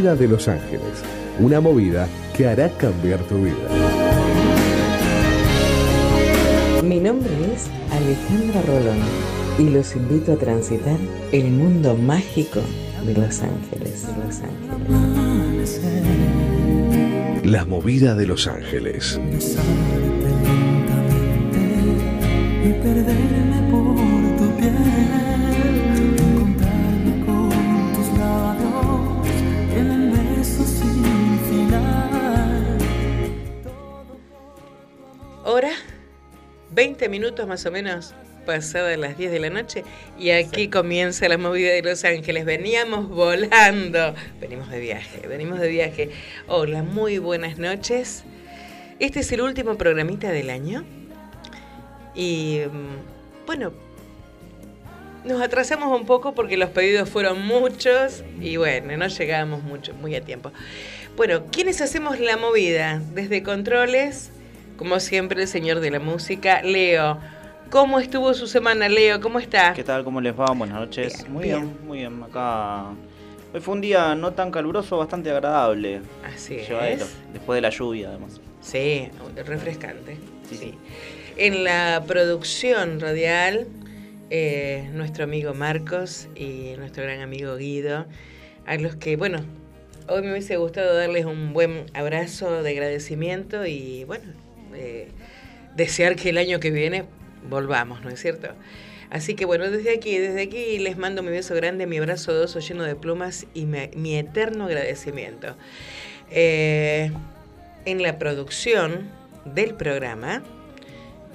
movida de Los Ángeles, una movida que hará cambiar tu vida. Mi nombre es Alejandra Rolón y los invito a transitar el mundo mágico de Los Ángeles. De Los Ángeles. La movida de Los Ángeles. y perderme por tu piel, minutos más o menos pasadas las 10 de la noche y aquí comienza la movida de Los Ángeles. Veníamos volando, venimos de viaje, venimos de viaje. Hola, muy buenas noches. Este es el último programita del año y mm, bueno, nos atrasamos un poco porque los pedidos fueron muchos y bueno, no llegábamos mucho, muy a tiempo. Bueno, ¿quiénes hacemos la movida? Desde controles, como siempre, el señor de la música, Leo. ¿Cómo estuvo su semana, Leo? ¿Cómo está? ¿Qué tal? ¿Cómo les va? Buenas noches. Bien, muy bien. bien. muy bien. Acá. Hoy fue un día no tan caluroso, bastante agradable. Así Llevadero, es. Después de la lluvia, además. Sí, refrescante. Sí, sí. En la producción radial, eh, nuestro amigo Marcos y nuestro gran amigo Guido, a los que, bueno, hoy me hubiese gustado darles un buen abrazo de agradecimiento y, bueno, eh, desear que el año que viene volvamos, ¿no es cierto? Así que bueno, desde aquí, desde aquí les mando mi beso grande, mi abrazo de lleno de plumas y mi eterno agradecimiento. Eh, en la producción del programa,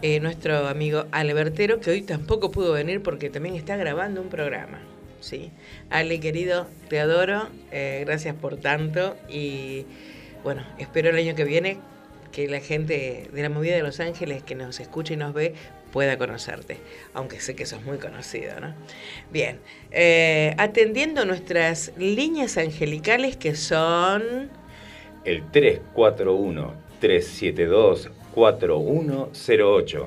eh, nuestro amigo Albertero, que hoy tampoco pudo venir porque también está grabando un programa. ¿sí? Ale, querido, te adoro, gracias por tanto y bueno, espero el año que viene que la gente de la movida de Los Ángeles que nos escucha y nos ve pueda conocerte, aunque sé que sos muy conocido, ¿no? Bien, eh, atendiendo nuestras líneas angelicales que son... El 341-372-4108.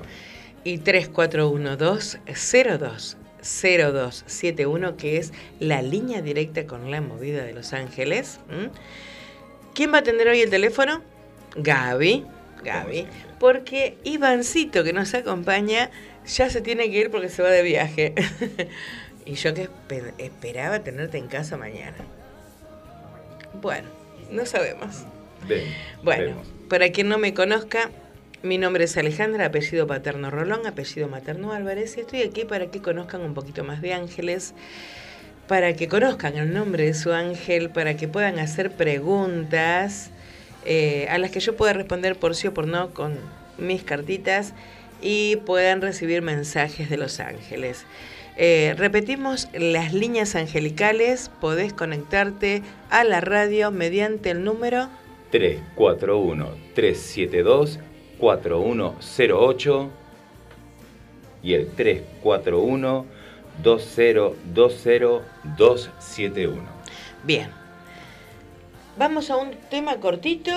y 3412-020271, que es la línea directa con la movida de Los Ángeles. ¿Quién va a atender hoy el teléfono? Gaby. Gaby. Porque Ivancito, que nos acompaña, ya se tiene que ir porque se va de viaje. y yo que espe- esperaba tenerte en casa mañana. Bueno, no sabemos. Ven, Bueno, vemos. para quien no me conozca, mi nombre es Alejandra, apellido paterno Rolón, apellido materno Álvarez, y estoy aquí para que conozcan un poquito más de ángeles, para que conozcan el nombre de su ángel, para que puedan hacer preguntas eh, a las que yo pueda responder por sí o por no con mis cartitas y puedan recibir mensajes de los ángeles. Eh, repetimos las líneas angelicales, podés conectarte a la radio mediante el número 341-372-4108 y el 341-2020-271. Bien. Vamos a un tema cortito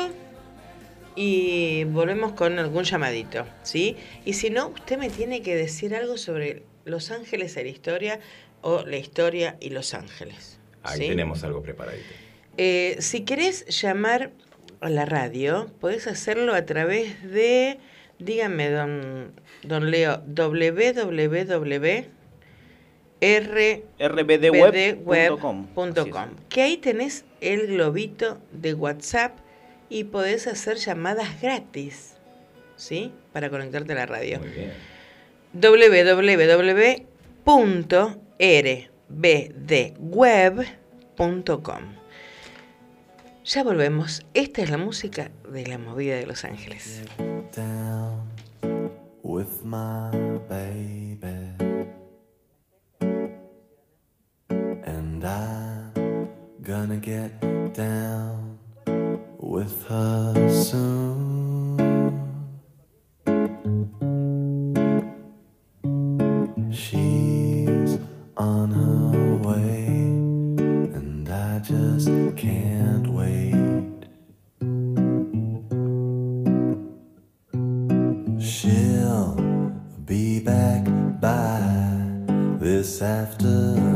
y volvemos con algún llamadito, ¿sí? Y si no, usted me tiene que decir algo sobre Los Ángeles de la historia o la historia y Los Ángeles. Ahí ¿sí? tenemos algo preparadito. Eh, si querés llamar a la radio, podés hacerlo a través de, dígame, don, don Leo, www. R rbdweb.com. bdweb.com, que ahí tenés el globito de WhatsApp y podés hacer llamadas gratis, ¿sí? Para conectarte a la radio. Muy bien. www.rbdweb.com Ya volvemos. Esta es la música de la movida de Los Ángeles. down with my baby. And I'm gonna get down with her soon. She's on her way, and I just can't wait. She'll be back by this afternoon.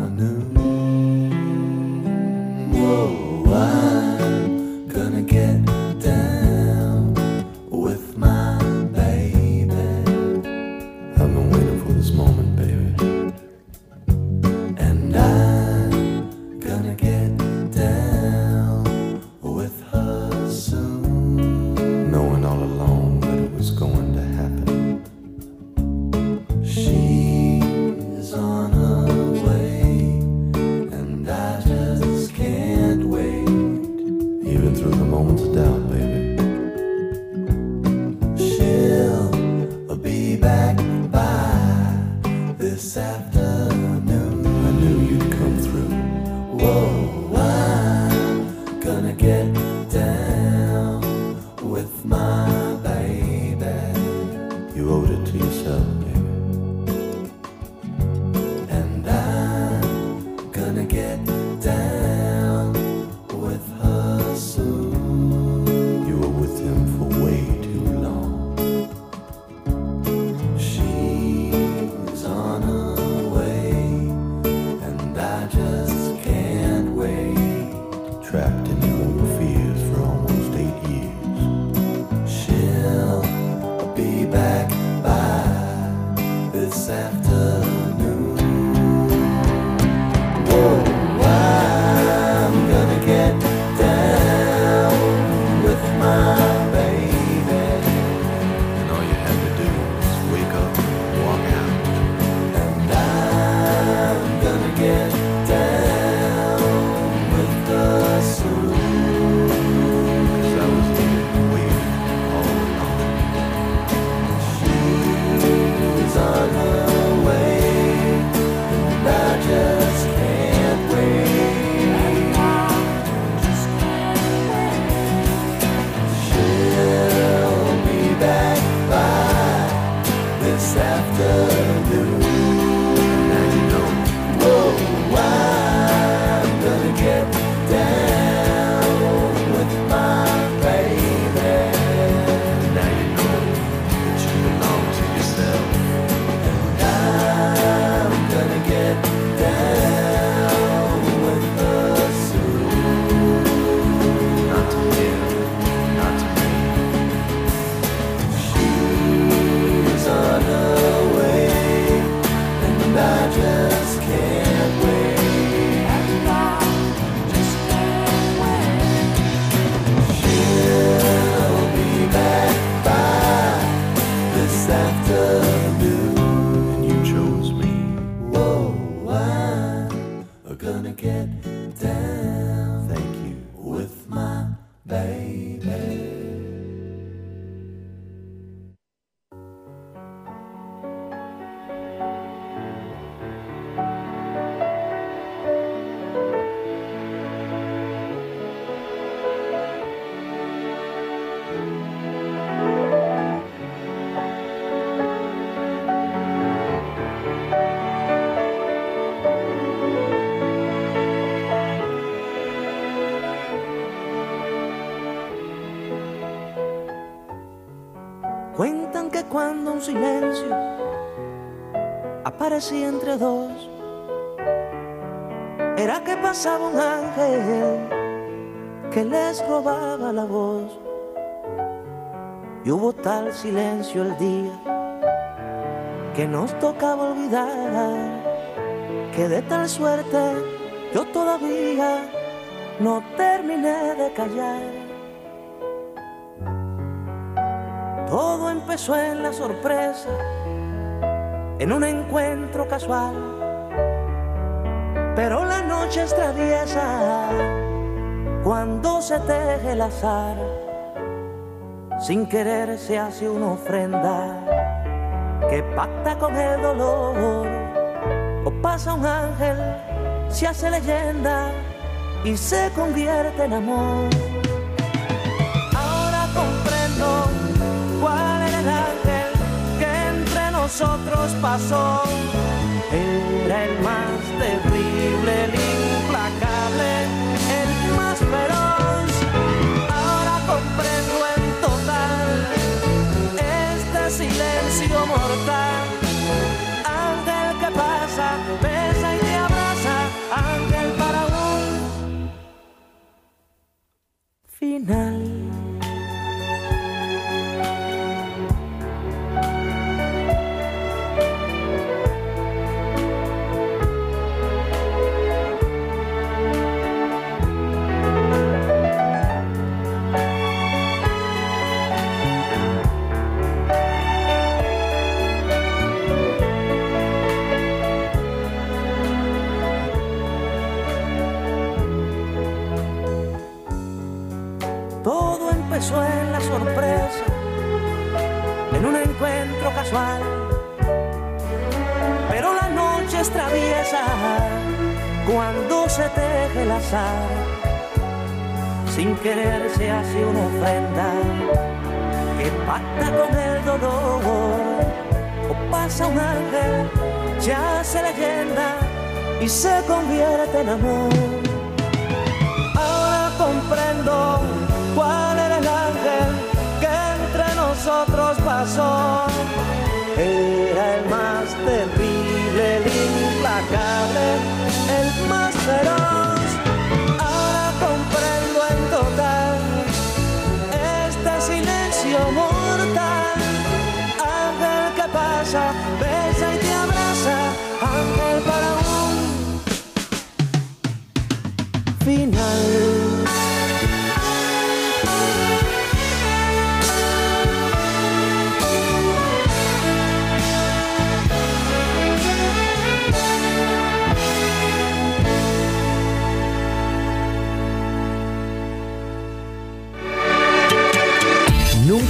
silencio aparecí entre dos. Era que pasaba un ángel que les robaba la voz. Y hubo tal silencio el día que nos tocaba olvidar que de tal suerte yo todavía no terminé de callar. besó en la sorpresa, en un encuentro casual. Pero la noche es traviesa cuando se teje el azar, sin querer se hace una ofrenda que pacta con el dolor. O pasa un ángel, se hace leyenda y se convierte en amor. nosotros pasó. Era el más terrible pero la noche es traviesa cuando se teje el azar, sin querer se hace una ofrenda que pacta con el dolor, o pasa un ángel, ya se hace leyenda y se convierte en amor. Ahora comprendo cuál era el ángel que entre nosotros pasó. Era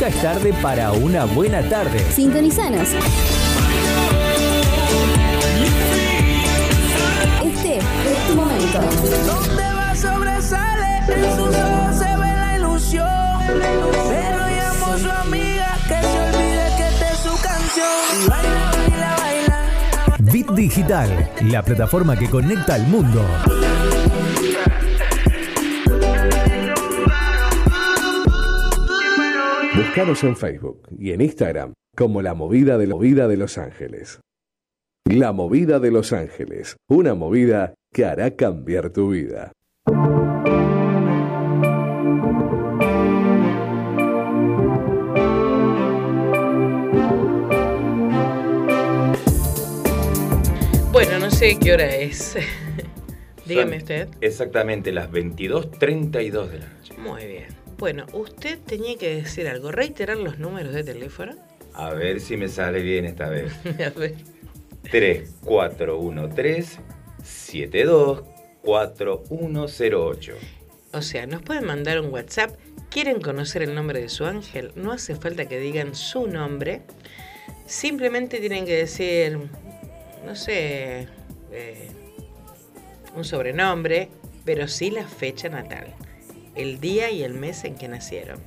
Nunca es tarde para una buena tarde. Sintonizanos. Este es tu momento. Donde va sobresale, en sus ojos se ve la ilusión. Pero llamo a su amiga que se olvide que esta es su canción. Baila, baila, baila. Bit Digital, la plataforma que conecta al mundo. Búscanos en Facebook y en Instagram como La Movida de, movida de Los Ángeles. La Movida de Los Ángeles, una movida que hará cambiar tu vida. Bueno, no sé qué hora es. Dígame Son usted. Exactamente las 22.32 de la noche. Muy bien. Bueno, usted tenía que decir algo, reiterar los números de teléfono. A ver si me sale bien esta vez. A ver. 3413 724108. O sea, nos pueden mandar un WhatsApp. ¿Quieren conocer el nombre de su ángel? No hace falta que digan su nombre. Simplemente tienen que decir, no sé, eh, un sobrenombre, pero sí la fecha natal, el día y el mes en que nacieron.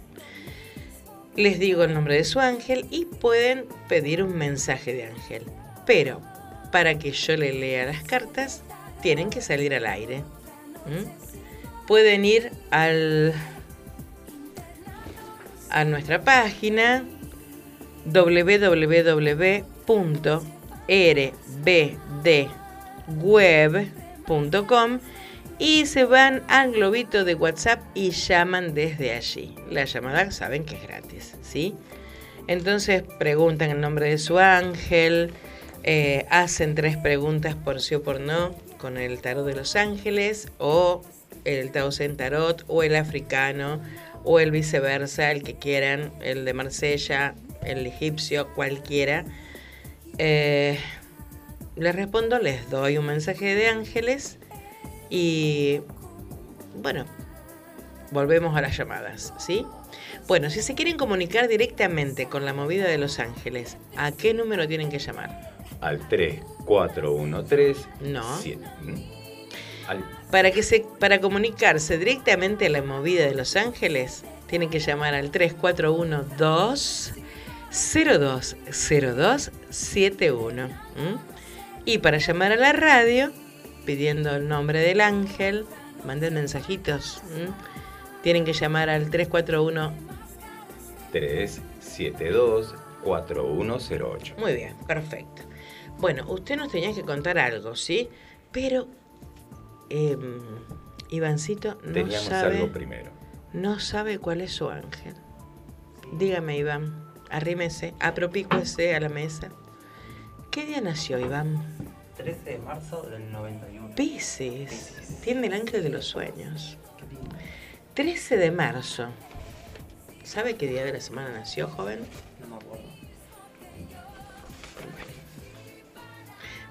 Les digo el nombre de su ángel y pueden pedir un mensaje de ángel. Pero para que yo le lea las cartas, tienen que salir al aire. Pueden ir al, a nuestra página www.rbdweb.com y se van al globito de WhatsApp y llaman desde allí. La llamada saben que es gratis, ¿sí? Entonces preguntan el nombre de su ángel, eh, hacen tres preguntas por sí o por no con el tarot de los ángeles o el Tausen Tarot o el africano o el viceversa, el que quieran, el de Marsella, el egipcio, cualquiera. Eh, les respondo, les doy un mensaje de ángeles y bueno, volvemos a las llamadas, ¿sí? Bueno, si se quieren comunicar directamente con la movida de Los Ángeles, ¿a qué número tienen que llamar? Al 3413 No. ¿Mm? Al Para, que se, para comunicarse directamente a la movida de Los Ángeles, tienen que llamar al 3412 020271. ¿m? Y para llamar a la radio, pidiendo el nombre del ángel, manden mensajitos. ¿m? Tienen que llamar al 341. 372 4108. Muy bien, perfecto. Bueno, usted nos tenía que contar algo, ¿sí? Pero, em, Ivancito no Teníamos sabe. algo primero. No sabe cuál es su ángel. Dígame, Iván, arrímese, apropícuese a la mesa. ¿Qué día nació Iván? 13 de marzo del 91. Pisces. Tiene el ángel de los sueños. 13 de marzo. ¿Sabe qué día de la semana nació, joven? No me acuerdo.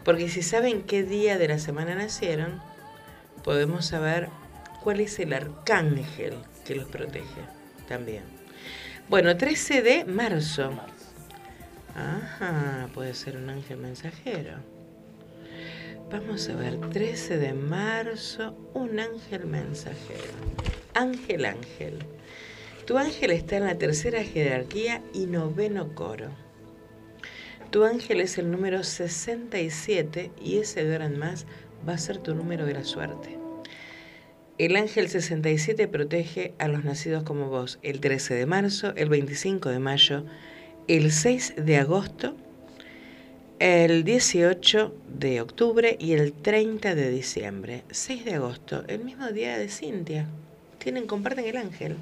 Porque si saben qué día de la semana nacieron, podemos saber cuál es el arcángel que los protege también. Bueno, 13 de marzo. Ajá, puede ser un ángel mensajero. Vamos a ver, 13 de marzo, un ángel mensajero. Ángel, ángel. Tu ángel está en la tercera jerarquía y noveno coro. Tu ángel es el número 67 y ese de ahora en más va a ser tu número de la suerte. El ángel 67 protege a los nacidos como vos el 13 de marzo, el 25 de mayo, el 6 de agosto, el 18 de octubre y el 30 de diciembre. 6 de agosto, el mismo día de Cintia. Tienen, comparten el ángel.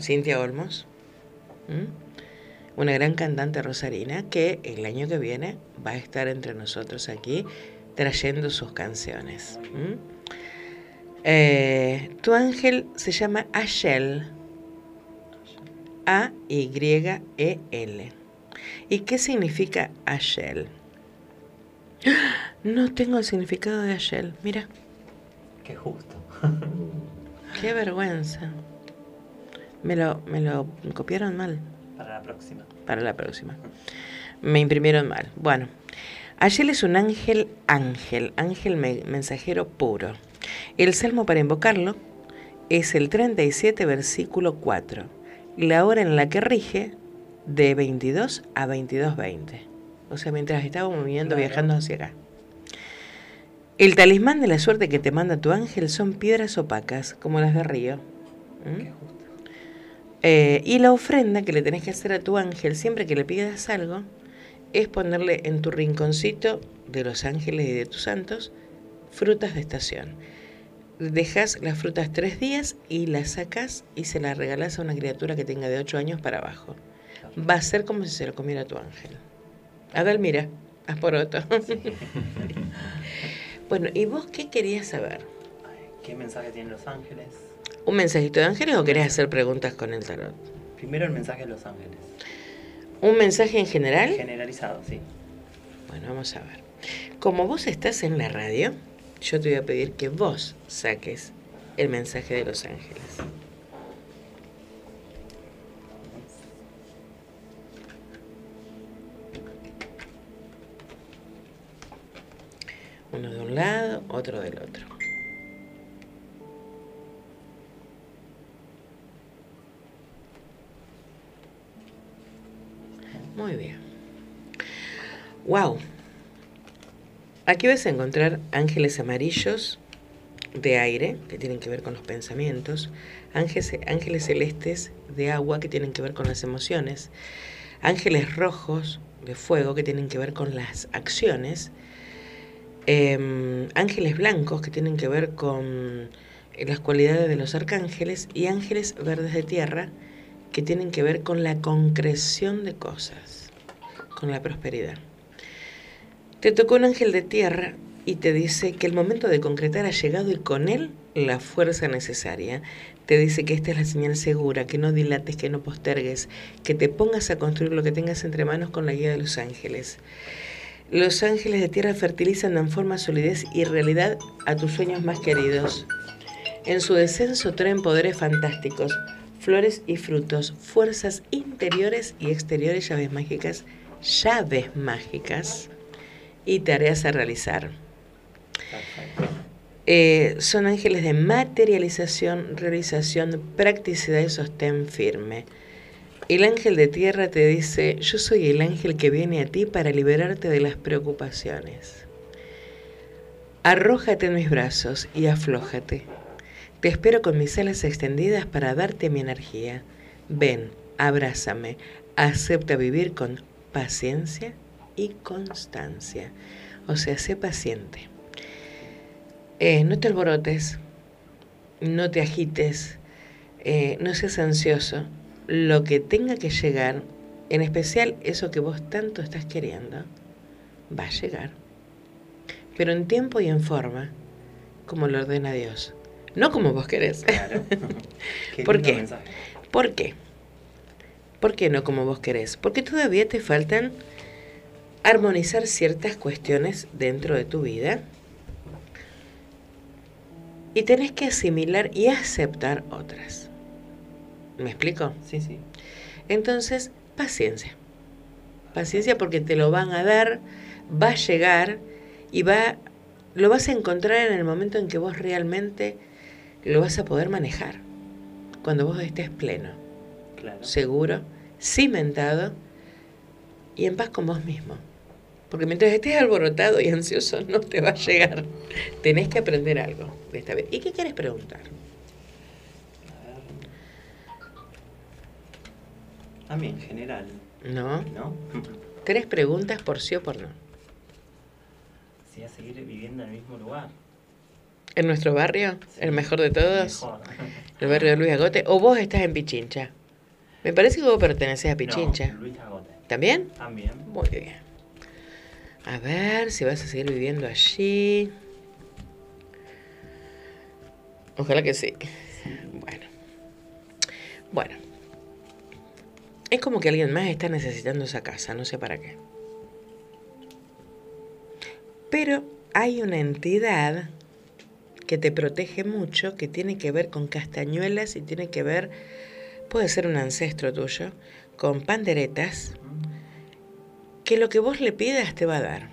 Cintia Olmos. Una gran cantante rosarina que el año que viene va a estar entre nosotros aquí trayendo sus canciones. Eh, tu ángel se llama Ashel. A-Y-E-L. ¿Y qué significa Ashel? No tengo el significado de Ashel. Mira, Qué justo. qué vergüenza. Me lo, me lo copiaron mal Para la próxima. para la próxima. Me imprimieron mal. Bueno, Ayel es un ángel ángel, ángel me- mensajero puro. El salmo para invocarlo es el 37, versículo 4. La hora en la que rige de 22 a 22.20. O sea, mientras estaba moviendo, Claro. viajando hacia acá. El talismán de la suerte que te manda tu ángel son piedras opacas, como las de Río. ¿Mm? Qué justo. Eh, y la ofrenda que le tenés que hacer a tu ángel siempre que le pidas algo es ponerle en tu rinconcito de los ángeles y de tus santos frutas de estación. Dejas las frutas tres días y las sacas y se las regalas a una criatura que tenga de 8 años para abajo. Va a ser como si se lo comiera tu ángel. Adel, mira, haz por otro. bueno, ¿y vos qué querías saber? ¿Qué mensaje tienen los ángeles? ¿Un mensajito de ángeles o querés hacer preguntas con el tarot? Primero el mensaje de los ángeles. ¿Un mensaje en general? Generalizado, sí. Bueno, vamos a ver. Como vos estás en la radio, yo te voy a pedir que vos saques el mensaje de los ángeles. Uno de un lado, otro del otro. Muy bien. Wow. Aquí vas a encontrar ángeles amarillos de aire, que tienen que ver con los pensamientos, ángeles, ángeles celestes de agua, que tienen que ver con las emociones, ángeles rojos de fuego, que tienen que ver con las acciones, em, ángeles blancos, que tienen que ver con eh, las cualidades de los arcángeles, y ángeles verdes de tierra, que tienen que ver con la concreción de cosas, con la prosperidad. Te tocó un ángel de tierra y te dice que el momento de concretar ha llegado y con él la fuerza necesaria. Te dice que esta es la señal segura, que no dilates, que no postergues, que te pongas a construir lo que tengas entre manos con la guía de los ángeles. Los ángeles de tierra fertilizan en forma solidez y realidad a tus sueños más queridos. En su descenso traen poderes fantásticos, flores y frutos, fuerzas interiores y exteriores, llaves mágicas, llaves mágicas y tareas a realizar. Eh, son ángeles de materialización, realización, practicidad y sostén firme. El ángel de tierra te dice, yo soy el ángel que viene a ti para liberarte de las preocupaciones. Arrójate en mis brazos y aflójate. Te espero con mis alas extendidas para darte mi energía. Ven, abrázame, acepta vivir con paciencia y constancia. O sea, sé paciente. Eh, no te alborotes, no te agites, eh, no seas ansioso. Lo que tenga que llegar, en especial eso que vos tanto estás queriendo, va a llegar. Pero en tiempo y en forma, como lo ordena Dios. No como vos querés. Claro. Qué ¿Por qué? mensaje. ¿Por qué? ¿Por qué no como vos querés? Porque todavía te faltan armonizar ciertas cuestiones dentro de tu vida y tenés que asimilar y aceptar otras. ¿Me explico? Sí, sí. Entonces, paciencia. Paciencia porque te lo van a dar, va a llegar y va lo vas a encontrar en el momento en que vos realmente lo vas a poder manejar. Cuando vos estés pleno, Claro. seguro, cimentado y en paz con vos mismo. Porque mientras estés alborotado y ansioso no te va a llegar. Tenés que aprender algo de esta vez. ¿Y qué quieres preguntar? A ver. A mí en general, ¿No? ¿no? Tres preguntas por sí o por no. Si a seguir viviendo en el mismo lugar. ¿En nuestro barrio? ¿El mejor de todos? Mejor. ¿El barrio de Luis Agote? ¿O vos estás en Pichincha? Me parece que vos pertenecés a Pichincha. No, Luis Agote. ¿También? También. Muy bien. A ver si vas a seguir viviendo allí. Ojalá que sí. Bueno. Bueno. Es como que alguien más está necesitando esa casa, no sé para qué. Pero hay una entidad que te protege mucho, que tiene que ver con castañuelas y tiene que ver, puede ser un ancestro tuyo, con panderetas, que lo que vos le pidas te va a dar.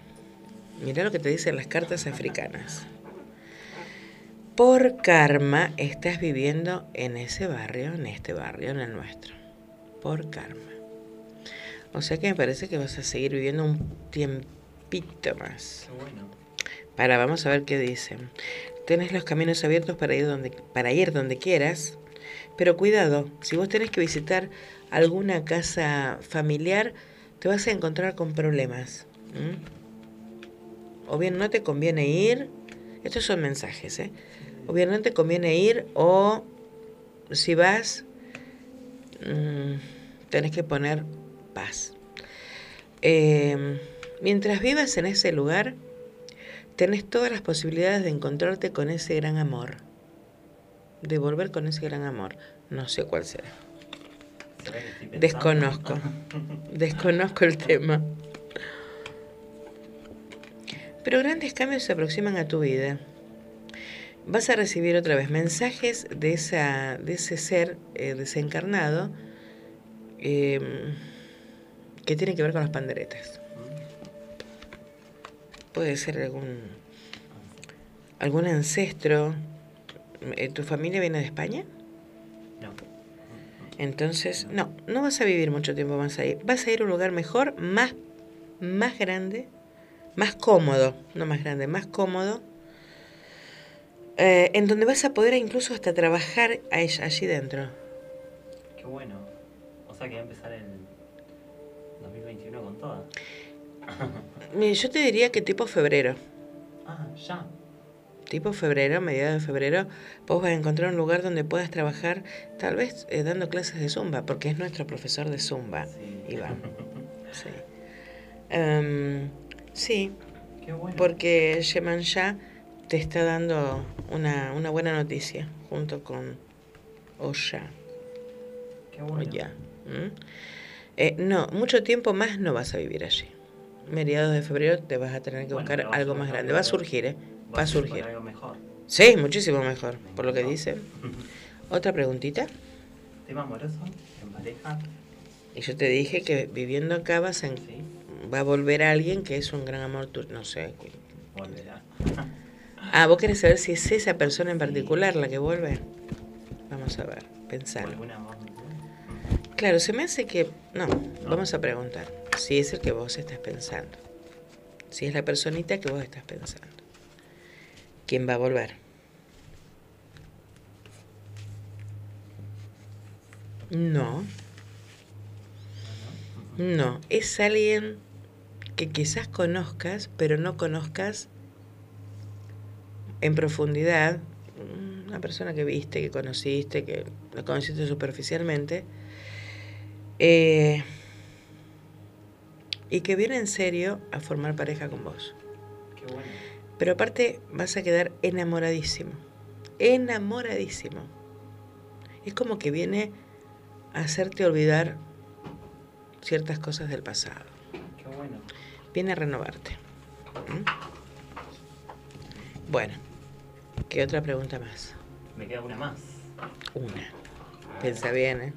Mirá lo que te dicen las cartas africanas. Por karma estás viviendo en ese barrio, en este barrio, en el nuestro. Por karma. O sea que me parece que vas a seguir viviendo un tiempito más. Bueno. Para, vamos a ver qué dicen. Tenés los caminos abiertos para ir donde, para ir donde quieras, pero cuidado, si vos tenés que visitar alguna casa familiar, te vas a encontrar con problemas. O bien no te conviene ir, estos son mensajes, ¿eh? O bien no te conviene ir, o si vas, mm, tenés que poner paz. Eh, mientras vivas en ese lugar, tenés todas las posibilidades de encontrarte con ese gran amor, de volver con ese gran amor. No sé cuál será. Desconozco. Desconozco el tema. Pero grandes cambios se aproximan a tu vida. Vas a recibir otra vez mensajes de, esa, de ese ser eh, desencarnado eh, que tiene que ver con las panderetas. Puede ser algún, algún ancestro. Eh, ¿Tu familia viene de España? No. Entonces, no, no vas a vivir mucho tiempo más ahí. Vas a ir a un lugar mejor, más, más grande, más cómodo, no más grande, más cómodo, eh, en donde vas a poder incluso hasta trabajar allí dentro. Qué bueno. Sea que va a empezar el 2021 con toda. Yo te diría que tipo febrero, Ah, ya. tipo febrero, mediados de febrero, vos vas a encontrar un lugar donde puedas trabajar, tal vez eh, dando clases de zumba, porque es nuestro profesor de zumba, Sí. Iván. Sí. Em, sí, Qué bueno. Porque Sheman Ya te está dando una, una buena noticia junto con Oya. Qué bueno. Oya. ¿M? Eh, no, mucho tiempo más no vas a vivir allí. Mediados de febrero te vas a tener que Bueno, buscar a algo más grande. Va a surgir, ¿eh? Va a surgir. algo mejor. Sí, muchísimo mejor, por lo que dicen. Otra preguntita. Tema amoroso, en pareja. Y yo te dije que viviendo acá vas a en- Sí. va a volver alguien que es un gran amor tuyo. No sé. Volverá. Ah, vos querés saber si es esa persona en particular la que vuelve. Vamos a ver, pensar. Claro, se me hace que... No, vamos a preguntar si es el que vos estás pensando. Si es la personita que vos estás pensando. ¿Quién va a volver? No. No, es alguien que quizás conozcas, pero no conozcas en profundidad. Una persona que viste, que conociste, que la conociste superficialmente. Eh, y que viene en serio a formar pareja con vos. Qué bueno. Pero aparte vas a quedar enamoradísimo. Enamoradísimo. Es como que viene a hacerte olvidar ciertas cosas del pasado. Qué bueno. Viene a renovarte. ¿Mm? Bueno, ¿qué otra pregunta más? Me queda una más. Una. Pensa bien, ¿eh?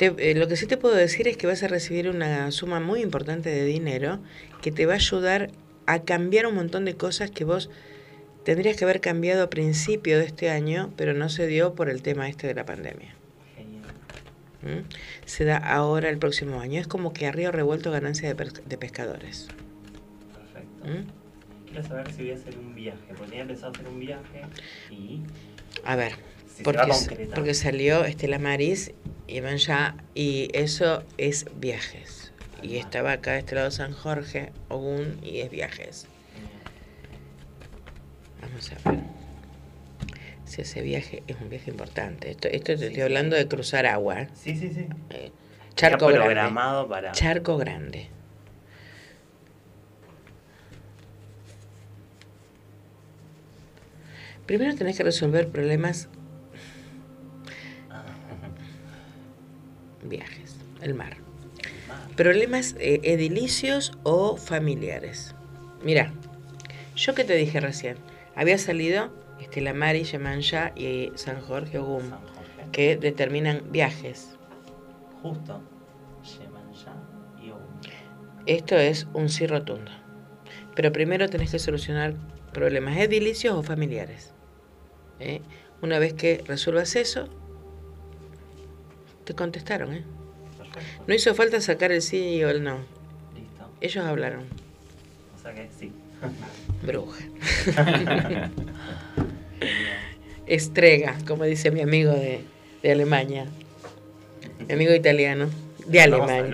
Te- eh, lo que sí te puedo decir es que vas a recibir una suma muy importante de dinero que te va a ayudar a cambiar un montón de cosas que vos tendrías que haber cambiado a principio de este año, pero no se dio por el tema este de la pandemia. Genial. ¿Mm? Se da ahora el próximo año. Es como que a río revuelto ganancia de, pes- de pescadores. Perfecto. ¿Mm? Quiero saber si voy a hacer un viaje, porque tenía pensado hacer un viaje y A ver, porque, porque salió Estela Maris y van ya, y eso es viajes. Y estaba acá de este lado San Jorge, Ogún, y es viajes. Vamos a ver. Si ese viaje es un viaje importante. Esto, esto te Sí, estoy hablando de cruzar agua. Sí, sí, sí. Eh, Charco grande. programado para... Charco grande. Primero tenés que resolver problemas viajes, el mar. Problemas eh, edilicios o familiares. Mira, yo que te dije recién, había salido Estela Mari, Yemanjá y San Jorge Ogum, San Jorge. que determinan viajes. Justo. Yemanjá y Ogum. Esto es un sí rotundo. Pero primero tenés que solucionar problemas edilicios o familiares. ¿eh? Una vez que resuelvas eso, te contestaron. ¿eh? Perfecto. No hizo falta sacar el sí o el no. Listo. Ellos hablaron. O sea que sí. Bruja. Estrega, como dice mi amigo de, de Alemania. Mi amigo italiano. De Alemania.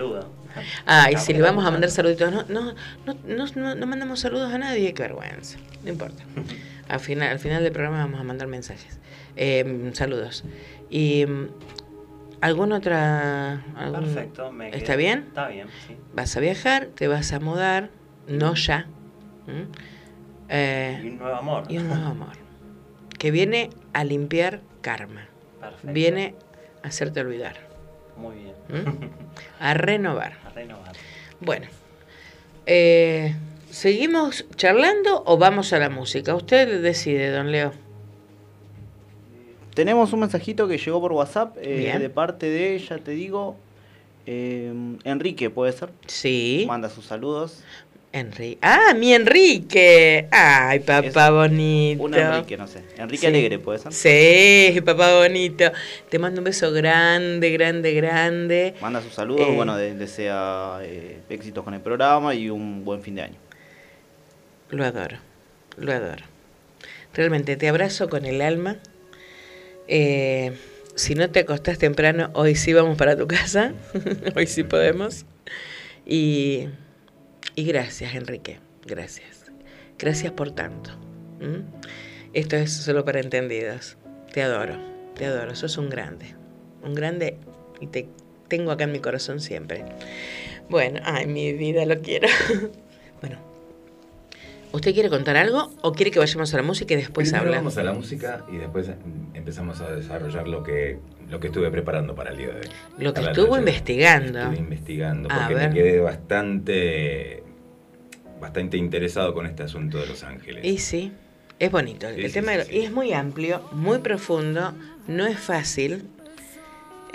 Ah, y si le vamos a mandar saluditos, no, no, no, no, mandamos saludos a nadie, qué vergüenza. No importa. Al final, al final del programa vamos a mandar mensajes. Eh, saludos. Y mm, ¿alguna otra? algún- Perfecto. Me ¿Está quedé- bien? Está bien, sí. Vas a viajar, te vas a mudar, no ya. ¿m? Eh, Y un nuevo amor. y un nuevo amor. Que viene a limpiar karma. Perfecto. Viene a hacerte olvidar. Muy bien. ¿m? A renovar. A renovar. Bueno, eh, ¿seguimos charlando o vamos a la música? Usted decide, don Leo. Tenemos un mensajito que llegó por WhatsApp eh, de parte de, ya te digo, eh, Enrique, ¿puede ser? Sí, Manda sus saludos. Enrique. Ah, mi Enrique. Ay, papá Es bonito. Un Enrique, no sé. Enrique Sí. Alegre, ¿puede ser? Sí, papá bonito. Te mando un beso grande, grande, grande. Manda sus saludos, Eh. bueno, de- desea eh, éxitos con el programa y un buen fin de año. Lo adoro, lo adoro. Realmente te abrazo con el alma. Eh, si no te acostás temprano, hoy sí vamos para tu casa. hoy sí podemos. Y, y gracias, Enrique. Gracias. Gracias por tanto. ¿m? Esto es solo para entendidos. Te adoro, te adoro. Sos un grande. Un grande y te tengo acá en mi corazón siempre. Bueno, ay, mi vida, lo quiero. bueno, ¿usted quiere contar algo o quiere que vayamos a la música y después Primero habla? vamos a la música y después empezamos a desarrollar lo que, lo que estuve preparando para el día de hoy. Lo que estuvo noche. investigando. Estuve investigando porque me quedé bastante, bastante interesado con este asunto de Los Ángeles. Y sí, es bonito. Sí, el sí, tema sí, de- y es muy amplio, muy profundo, no es fácil.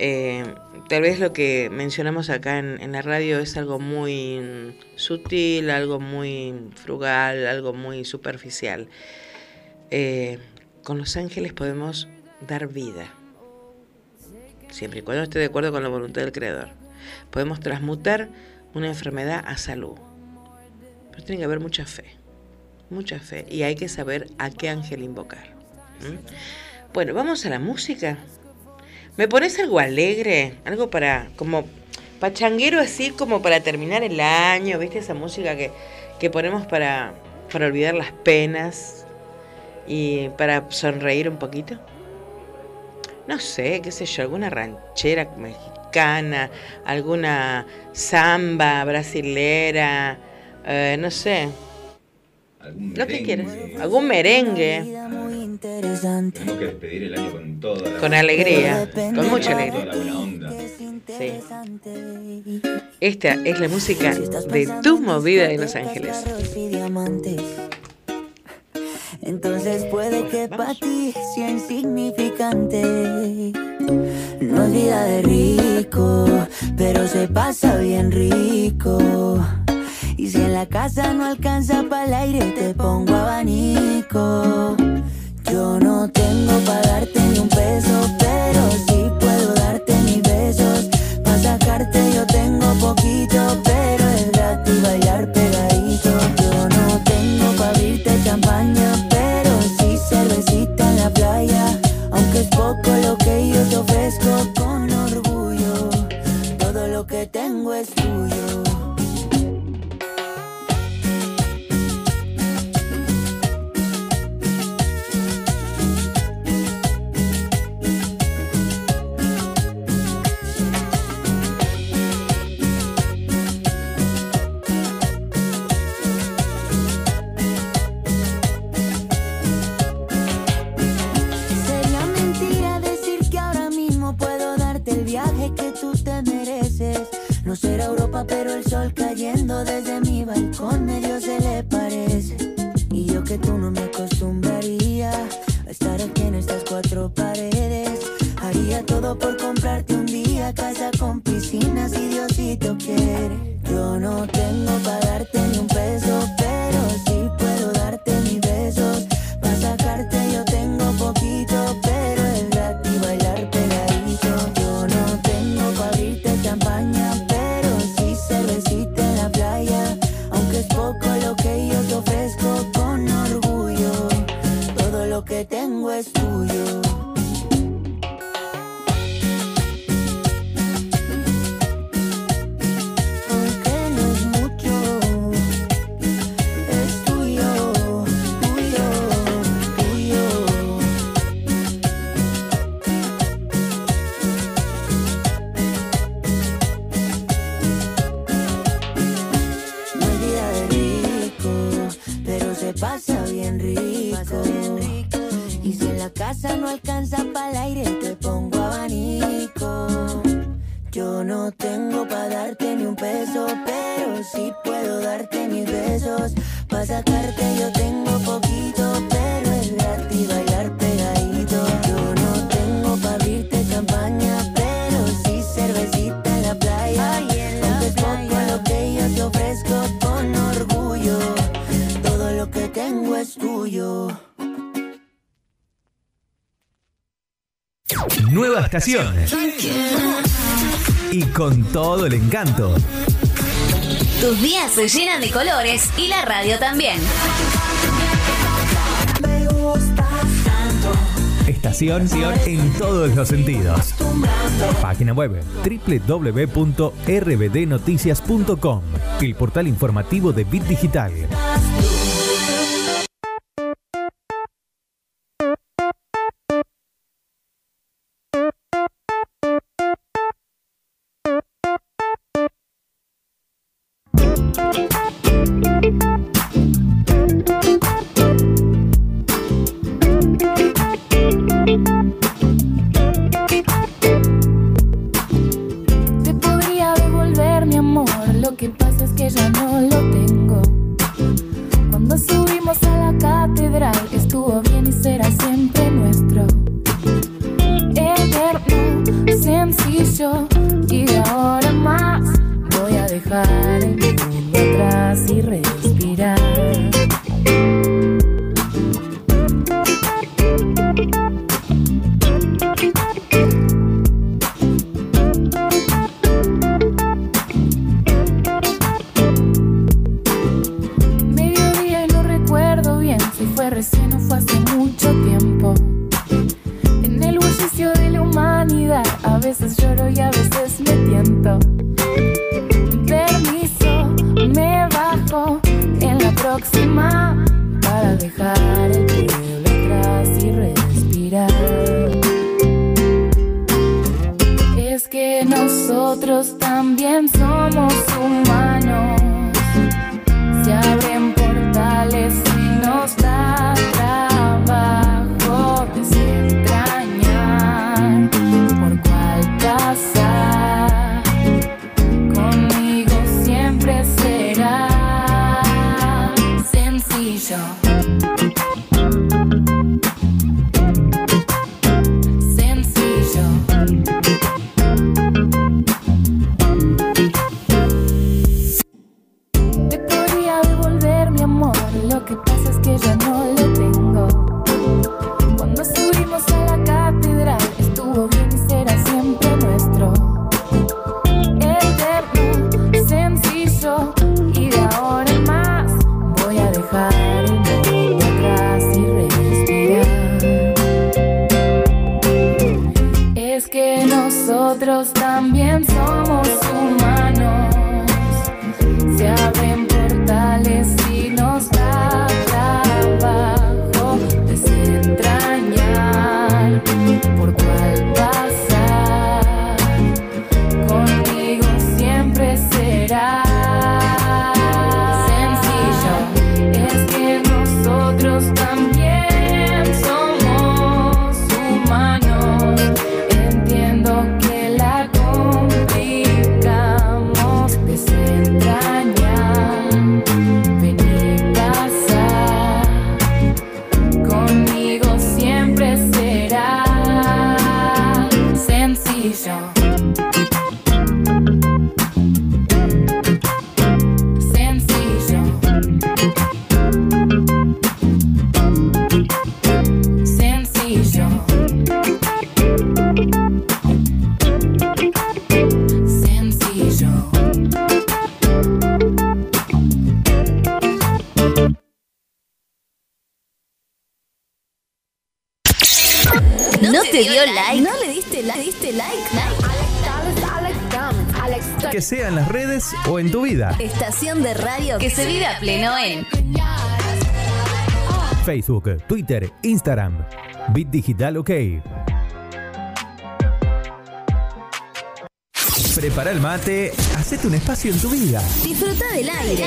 Eh, tal vez lo que mencionamos acá en, la radio es algo muy sutil, algo muy frugal, algo muy superficial. Eh, con los ángeles podemos dar vida, siempre y cuando esté de acuerdo con la voluntad del Creador. Podemos transmutar una enfermedad a salud. Pero tiene que haber mucha fe, mucha fe. Y hay que saber a qué ángel invocar. Bueno, vamos a la música. ¿Me pones algo alegre? Algo para, como, pachanguero así como para terminar el año, ¿viste? Esa música que, que ponemos para, para olvidar las penas y para sonreír un poquito. No sé, qué sé yo, alguna ranchera mexicana, alguna samba brasilera, eh, no sé, ¿Algún lo que merengue? quieras. Algún merengue, interesante. Que despedir el año con toda la Con alegría, con mucha alegría. Toda la buena onda. Sí. Esta es la música de tu movida en Los Ángeles. Entonces puede que para ti sea insignificante. No es vida de rico, pero se pasa bien rico. Y si en la casa no alcanza para el aire, te pongo abanico. Yo no tengo para darte ni un peso, pero sí puedo darte mis besos. Para sacarte yo tengo poquito, pero es gratis bailar pegar. cayendo desde mi balcón, a Dios se le parece. Y yo que tú no me acostumbraría a estar aquí en estas cuatro paredes. Haría todo por comprarte un día casa con piscina si Diosito quiere. Yo no tengo para darte ni un Y con todo el encanto. Tus días se llenan de colores y la radio también. Estación en todos los sentidos. Página web www.rbdnoticias.com, el portal informativo de Bit Digital Estación de radio que se vive a pleno en Facebook, Twitter, Instagram. Bit Digital OK. Prepara el mate, hacete un espacio en tu vida. Disfruta del aire.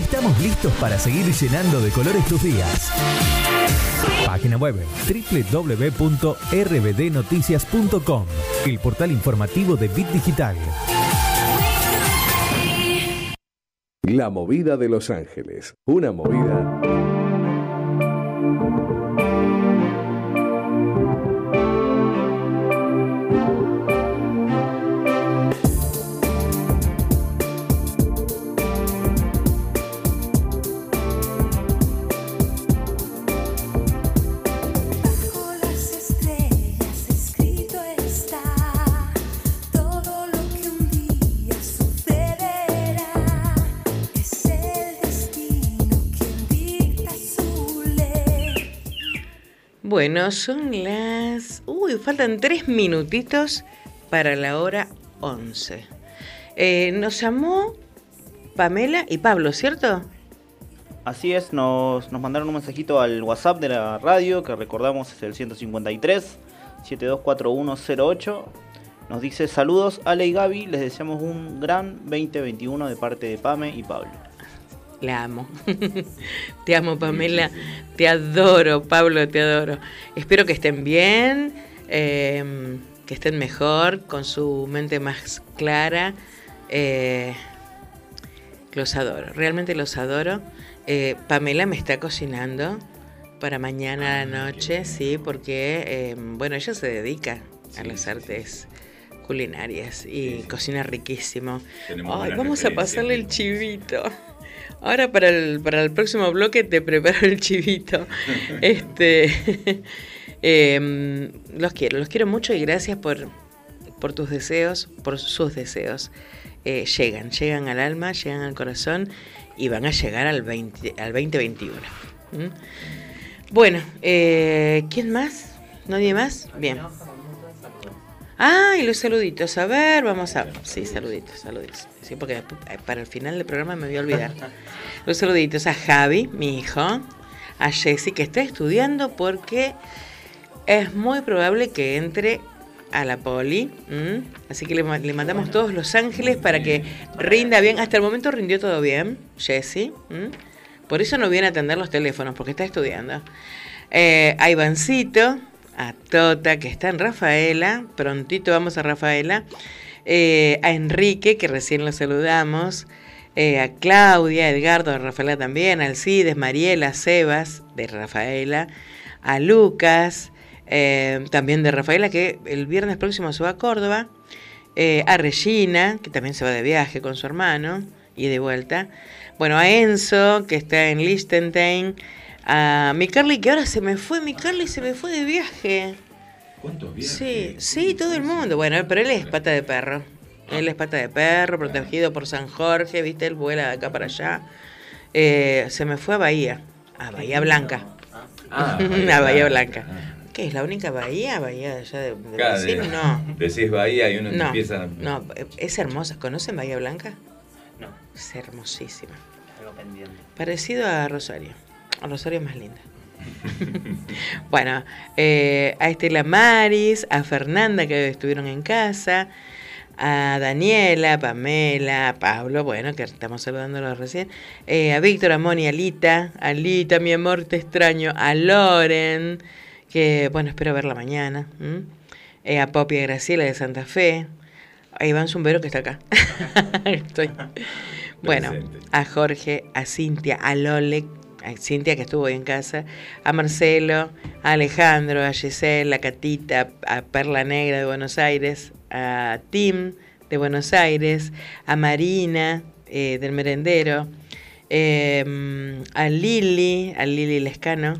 Estamos listos para seguir llenando de colores tus días. Página web www.rbdnoticias.com, el portal informativo de Bit Digital. La movida de Los Ángeles. Una movida Son las... Uy, faltan tres minutitos para la hora 11. Eh, nos llamó Pamela y Pablo, ¿cierto? Así es, nos, nos mandaron un mensajito al WhatsApp de la radio, que recordamos es el 153 724108. Nos dice saludos Ale y Gaby, les deseamos un gran 2021 de parte de Pame y Pablo. La amo. te amo, Pamela. Te adoro, Pablo, te adoro. Espero que estén bien, eh, que estén mejor, con su mente más clara. Eh, los adoro, realmente los adoro. Eh, Pamela me está cocinando para mañana a la noche, sí, porque, eh, bueno, ella se dedica a las artes culinarias y cocina riquísimo. Ay, vamos a pasarle el chivito. Ahora para el, para el próximo bloque te preparo el chivito. este, em, los quiero, los quiero mucho y gracias por, por tus deseos, por sus deseos. Eh, llegan, llegan al alma, llegan al corazón y van a llegar al, 20, al 2021. ¿Mm? Bueno, eh, ¿quién más? ¿Nadie más? Bien. Ah, y los saluditos. A ver, vamos a. Sí, saluditos, saluditos. Sí, porque para el final del programa me voy a olvidar. Los saluditos a Javi, mi hijo. A Jessy, que está estudiando porque es muy probable que entre a la poli. ¿m? Así que le, ma- le mandamos todos los ángeles para que rinda bien. Hasta el momento rindió todo bien, Jessy. Por eso no viene a atender los teléfonos, porque está estudiando. Eh, a Ivancito, a Tota, que está en Rafaela. Prontito vamos a Rafaela. Eh, a Enrique, que recién lo saludamos. Eh, a Claudia, Edgardo de Rafaela también. A Alcides, Mariela, Sebas de Rafaela. A Lucas, eh, también de Rafaela, que el viernes próximo se va a Córdoba. A Regina, que también se va de viaje con su hermano y de vuelta. Bueno, a Enzo, que está en Liechtenstein. A mi Carly, que ahora se me fue, mi Carly se me fue de viaje. ¿Cuántos viajes? Sí, sí, todo el mundo. Bueno, pero él es pata de perro. Él es pata de perro, protegido por San Jorge, ¿viste? Él vuela de acá para allá. Eh, se me fue a Bahía, a Bahía Blanca. Ah, a Bahía. Blanca. ¿Qué es la única bahía? ¿Bahía de allá de, de Claro, Brasil? No. Decís Bahía y uno No, empieza. no, es hermosa. ¿Conocen Bahía Blanca? No. Es hermosísima. Algo pendiente. Parecido a Rosario. A Rosario es más linda. bueno, eh, a Estela Maris, a Fernanda que estuvieron en casa, a Daniela, a Pamela, a Pablo, bueno, que estamos saludándolos recién, eh, a Víctor, a Moni, a Lita, a Lita, mi amor, te extraño, a Loren, que bueno, espero verla mañana. Eh, a Poppy y a Graciela de Santa Fe, a Iván Zumbero que está acá. Estoy. Bueno, a Jorge, a Cintia, a Lole, a Cintia que estuvo en casa, a Marcelo, a Alejandro, a Giselle, a Catita, a Perla Negra de Buenos Aires, a Tim de Buenos Aires, a Marina eh, del Merendero, eh, a Lili, a Lili Lescano,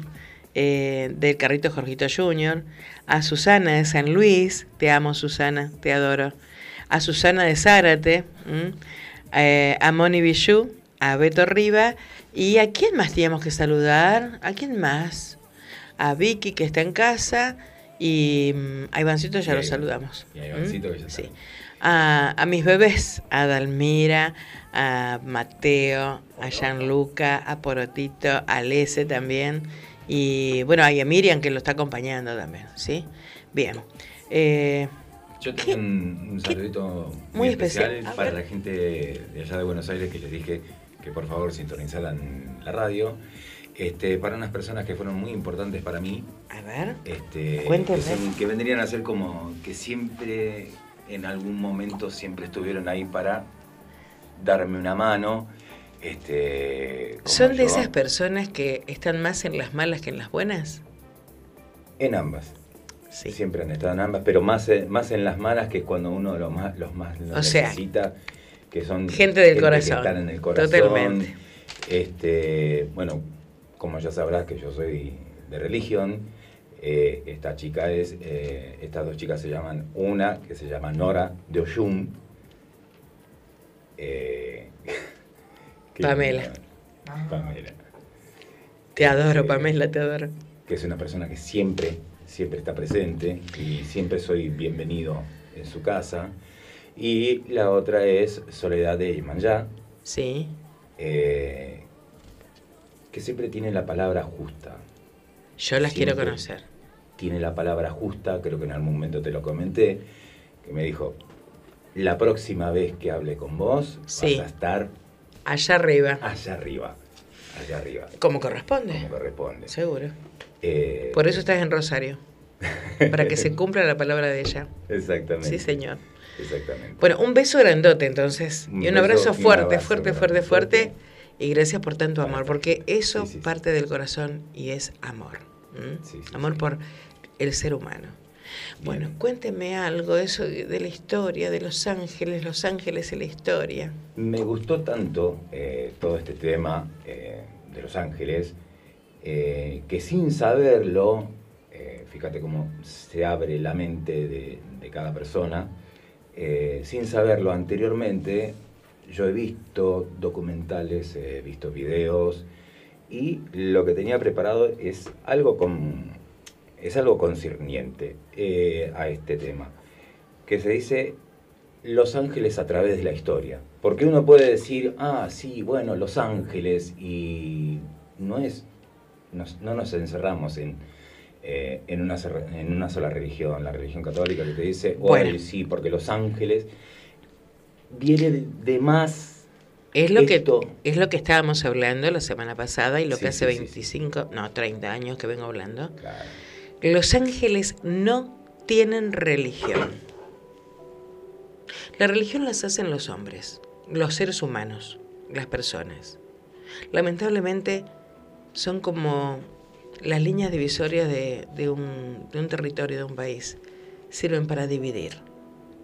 eh, del Carrito Jorgito Junior, a Susana de San Luis, te amo Susana, te adoro, a Susana de Zárate, eh, a Moni Bichú, a Beto Riva, y a quién más teníamos que saludar, a quién más, a Vicky que está en casa, Y mm, a Ivancito ya lo saludamos. y a Ivancito ¿Mm? que ya está. Sí. A, a mis bebés, a Dalmira, a Mateo, a Gianluca, a Porotito, a Lese también. Y bueno, y a Miriam que lo está acompañando también, ¿sí? Bien. Eh, Yo tengo un, un saludito muy, especial, especial. Para la gente de allá de Buenos Aires que les dije que por favor sintonizaran la radio. Este, para unas personas que fueron muy importantes para mí. a ver. Este, que, son- que vendrían a ser como que siempre, en algún momento, siempre estuvieron ahí para darme una mano. Este, ¿Son de esas personas que están más en las malas que en las buenas? En ambas. Sí. Siempre han estado en ambas, pero más, en- más en las malas que cuando uno lo más, los más lo O sea, necesita, que son gente del corazón, están en el corazón. totalmente. Este, bueno, como ya sabrás que yo soy de religión, eh, esta chica es, eh, estas dos chicas se llaman, una que se llama Nora de Oshun. eh, Pamela. Pamela Te adoro, Pamela, te adoro. que es una persona que siempre, siempre está presente y siempre soy bienvenido en su casa. Y la otra es Soledad de Imanjá, Sí. eh, que siempre tiene la palabra justa. Yo las quiero conocer. Tiene la palabra justa, creo que en algún momento te lo comenté, que me dijo, la próxima vez que hable con vos, Sí. vas a estar Allá arriba. allá arriba, allá arriba, Como corresponde. como corresponde. Seguro. Eh, Por eso estás en Rosario. Para que se cumpla la palabra de ella. Exactamente. Sí, señor. Exactamente. Bueno, un beso grandote entonces. Un y un abrazo y fuerte, fuerte, fuerte, fuerte. Y gracias por tanto amor, porque eso parte del corazón y es amor. amor por el ser humano. Bueno, cuénteme algo eso de la historia de Los Ángeles, Los Ángeles en la historia. Me gustó tanto eh, todo este tema eh, de Los Ángeles eh, que sin saberlo, fíjate cómo se abre la mente de, de cada persona, eh, sin saberlo anteriormente, yo he visto documentales, he visto videos y lo que tenía preparado es algo con es algo concerniente eh, a este tema, que se dice Los Ángeles a través de la historia. Porque uno puede decir, ah, sí, bueno, Los Ángeles, y no es, no nos encerramos en, eh, en, una, en una sola religión, la religión católica que te dice, oh, Bueno. sí, porque Los Ángeles viene de, de más Es lo, esto. que, es lo que estábamos hablando la semana pasada y lo Sí, que hace sí, sí, 25, no, 30 años que vengo hablando. Los ángeles no tienen religión. La religión las hacen los hombres, los seres humanos, las personas. Lamentablemente son como las líneas divisorias de, de un, de un territorio, de un país. Sirven para dividir,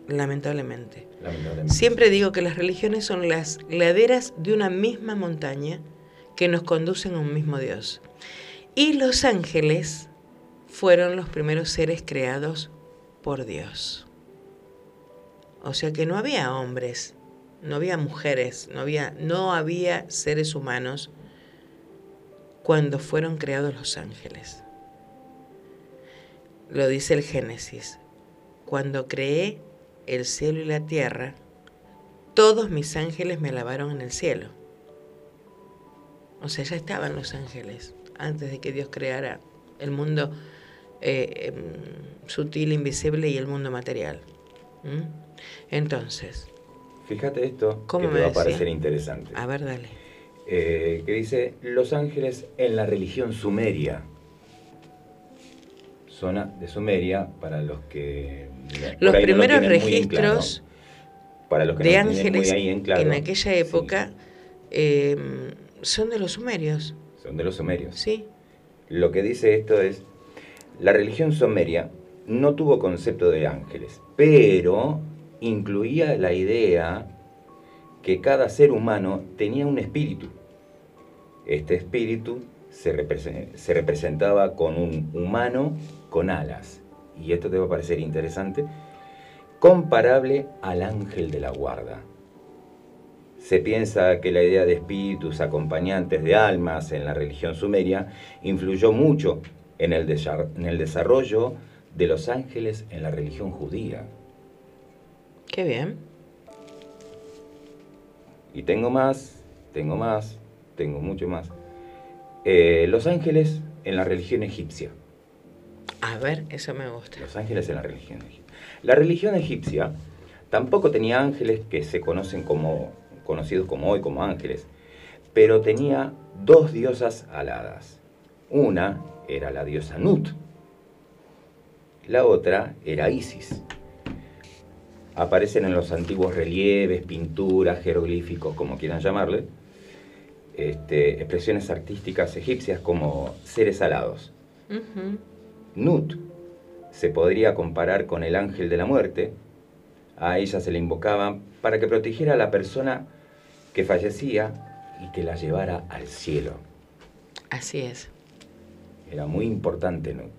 lamentablemente. Lamentablemente. Siempre digo que las religiones son las laderas de una misma montaña que nos conducen a un mismo Dios. Y los ángeles fueron los primeros seres creados por Dios. O sea que no había hombres, no había mujeres, no había, no había seres humanos cuando fueron creados los ángeles. Lo dice el Génesis. Cuando creé el cielo y la tierra, todos mis ángeles me alabaron en el cielo. O sea, ya estaban los ángeles antes de que Dios creara el mundo eh, em, sutil, invisible y el mundo material. ¿Mm? Entonces, Fíjate esto, ¿Cómo que me te va a parecer interesante. a ver, dale. Eh, que dice Los Ángeles en la religión sumeria. Zona de Sumeria, para los que... Los ahí no lo primeros claro. registros Para los que de no ángeles ahí en claro, en aquella época em, son de los sumerios. son de los sumerios. Sí. Lo que dice esto es, la religión sumeria no tuvo concepto de ángeles, pero incluía la idea que cada ser humano tenía un espíritu. Este espíritu se, represe- se representaba con un humano con alas. Y esto te va a parecer interesante. Comparable al ángel de la guarda. Se piensa que la idea de espíritus acompañantes de almas en la religión sumeria influyó mucho en el, en el desarrollo de los ángeles en la religión judía. Qué bien. Y tengo más, tengo más, tengo mucho más. Eh, los ángeles en la religión egipcia. A ver, eso me gusta. Los ángeles en la religión egipcia. La religión egipcia tampoco tenía ángeles que se conocen como, conocidos como hoy como ángeles, pero tenía dos diosas aladas. Una era la diosa Nut, la otra era Isis. Aparecen en los antiguos relieves, pinturas, jeroglíficos, como quieran llamarle, este, expresiones artísticas egipcias como seres alados. Nut se podría comparar con el ángel de la muerte. A ella se le invocaba para que protegiera a la persona que fallecía y que la llevara al cielo. Así es. Era muy importante Nut.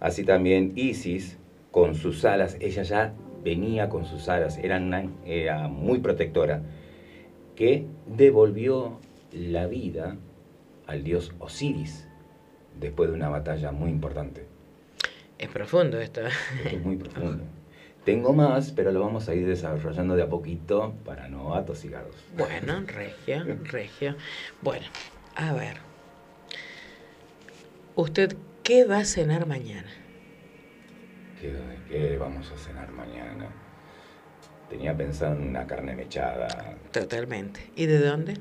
Así también Isis, con sus alas, ella ya venía con sus alas, era, una- era muy protectora, que devolvió la vida al dios Osiris después de una batalla muy importante. Es profundo esto. Esto es muy profundo. Tengo más, pero lo vamos a ir desarrollando de a poquito para no atosigados. Bueno, regio, regio. Bueno, a ver. ¿Usted qué va a cenar mañana? ¿Qué, qué vamos a cenar mañana? Tenía pensado en una carne mechada Totalmente. ¿Y de dónde?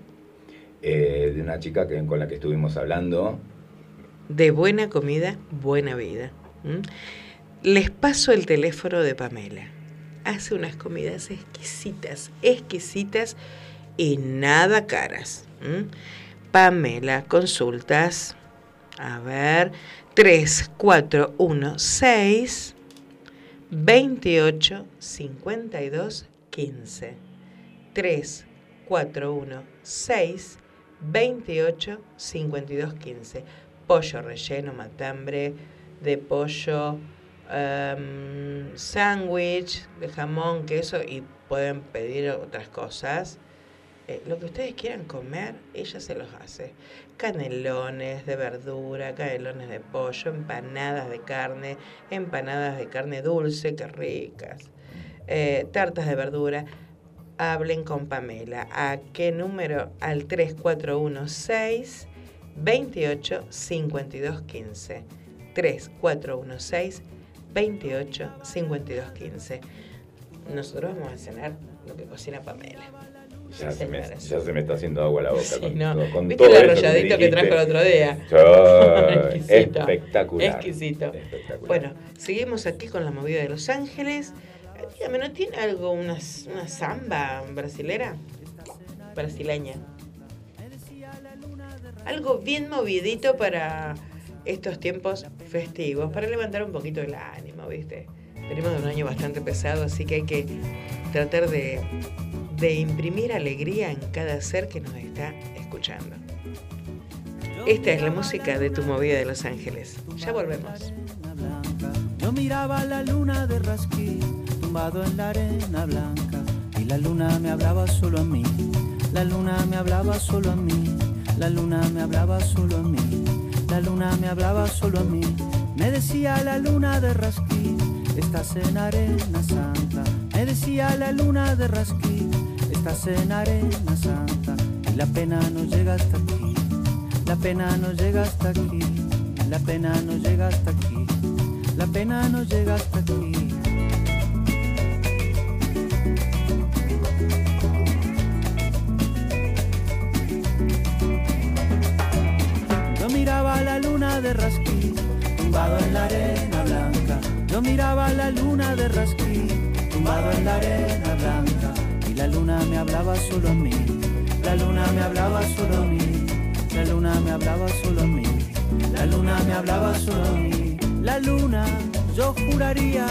eh, de una chica que, con la que estuvimos hablando. De buena comida, buena vida. ¿m? Les paso el teléfono de Pamela. Hace unas comidas exquisitas, exquisitas y nada caras. ¿m? Pamela, consultas. A ver, 3416 28 52 15. 3416 28 52 15. Pollo relleno, matambre, de pollo, em, sándwich, de jamón, queso y pueden pedir otras cosas. Eh, lo que ustedes quieran comer, ella se los hace. Canelones de verdura, canelones de pollo, empanadas de carne, empanadas de carne dulce, que ricas. Eh, tartas de verdura. Hablen con Pamela. ¿A qué número? Al 3416 28 52 15. 3416 28 52 15. Nosotros vamos a cenar lo que cocina Pamela. Ya, se me, ya se me está haciendo agua la boca. Sí, con, no. con ¿Viste todo el arrolladito que trajo el otro día? Exquisito. espectacular. Exquisito. Espectacular. Bueno, seguimos aquí con la movida de Los Ángeles. Dígame, ¿no tiene algo, una, una samba brasilera? Brasileña. Algo bien movidito para estos tiempos festivos, para levantar un poquito el ánimo, ¿viste? Venimos de un año bastante pesado, así que hay que tratar de, de imprimir alegría en cada ser que nos está escuchando. Esta es la música de tu movida de Los Ángeles. Ya volvemos. Yo miraba la luna de rasquí, tumbado en la arena blanca, y la luna me hablaba solo a mí. La luna me hablaba solo a mí. La luna me hablaba solo a mí. La luna me hablaba solo a mí. Me decía la luna de rasquí, estás en arena santa. Me decía la luna de rasquí, estás en arena santa. Y la pena no llega hasta aquí. La pena no llega hasta aquí. La pena no llega hasta aquí. La pena no llega hasta aquí. Yo miraba la luna de rasquí, tumbado en la arena blanca. Yo miraba la luna de rasquí, tumbado en la arena blanca. La luna me hablaba solo a mí. La luna me hablaba solo a mí. La luna me hablaba solo a mí. La luna me hablaba solo a mí. La luna, yo juraría,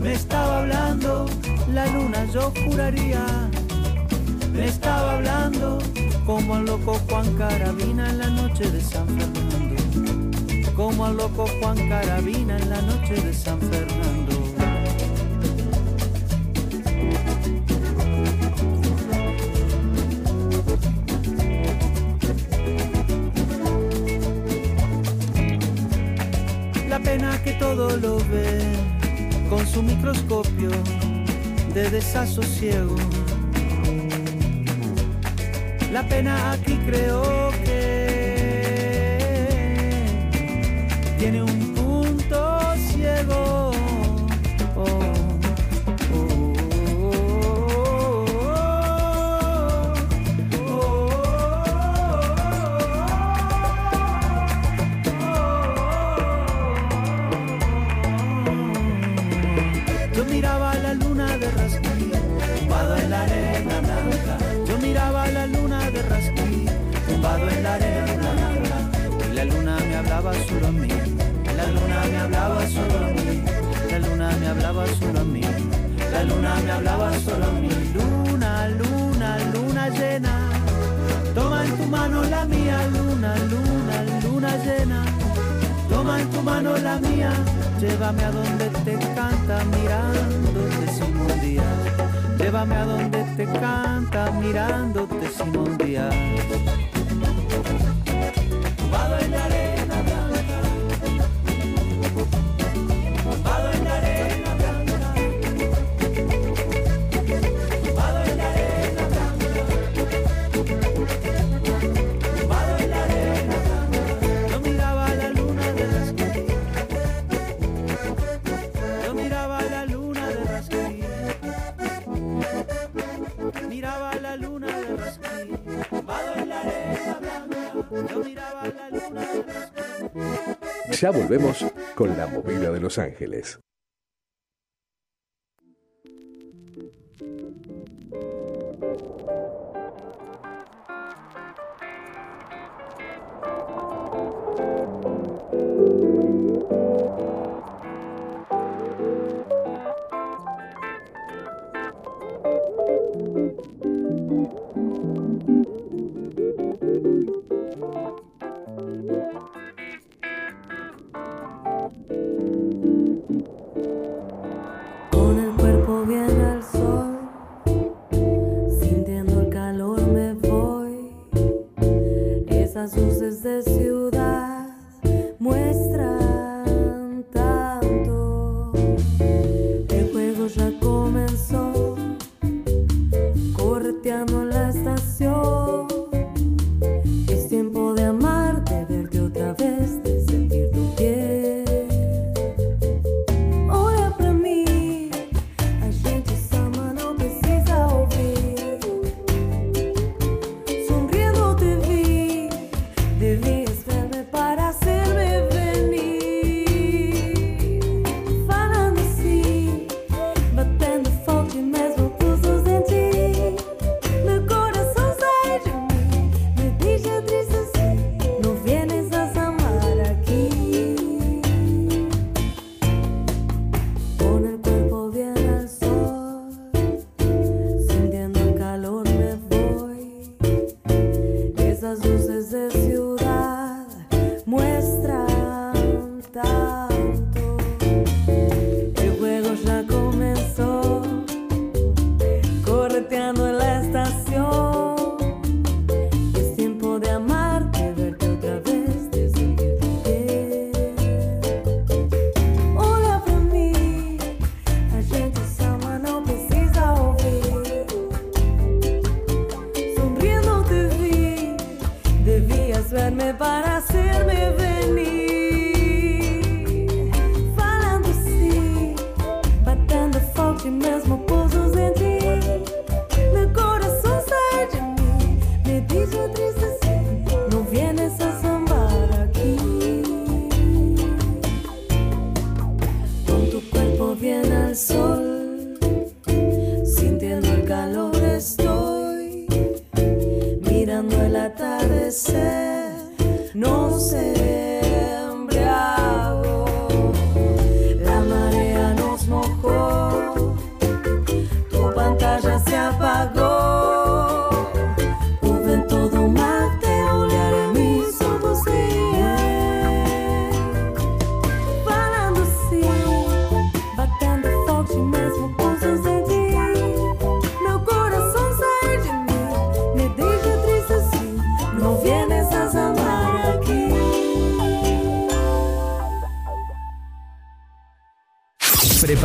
me estaba hablando. La luna, yo juraría, me estaba hablando. Como al loco Juan Carabina en la noche de San Fernando. Como al loco Juan Carabina en la noche de San Fernando. pena que todo lo ve con su microscopio de desasosiego. La pena aquí creo que tiene un punto ciego. hablaba solo a mí. La luna me hablaba solo a mí. La luna me hablaba solo a mí. La luna me hablaba solo a mí. Luna, luna, luna llena. Toma en tu mano la mía, luna, luna, luna llena. Toma en tu mano la mía, llévame a donde te canta mirándote sin un día. Llévame a donde te canta mirándote sin un día. Ya volvemos con la movida de Los Ángeles. esas luces de ciudad muestran.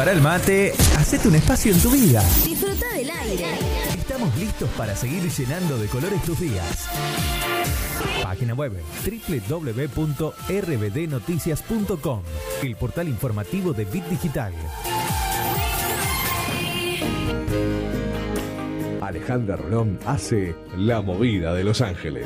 Prepara el mate, hacete un espacio en tu vida. Disfruta del aire. Estamos listos para seguir llenando de colores tus días. Página web www.rbdnoticias.com, el portal informativo de Bit Digital. Alejandra Rolón hace La Movida de Los Ángeles.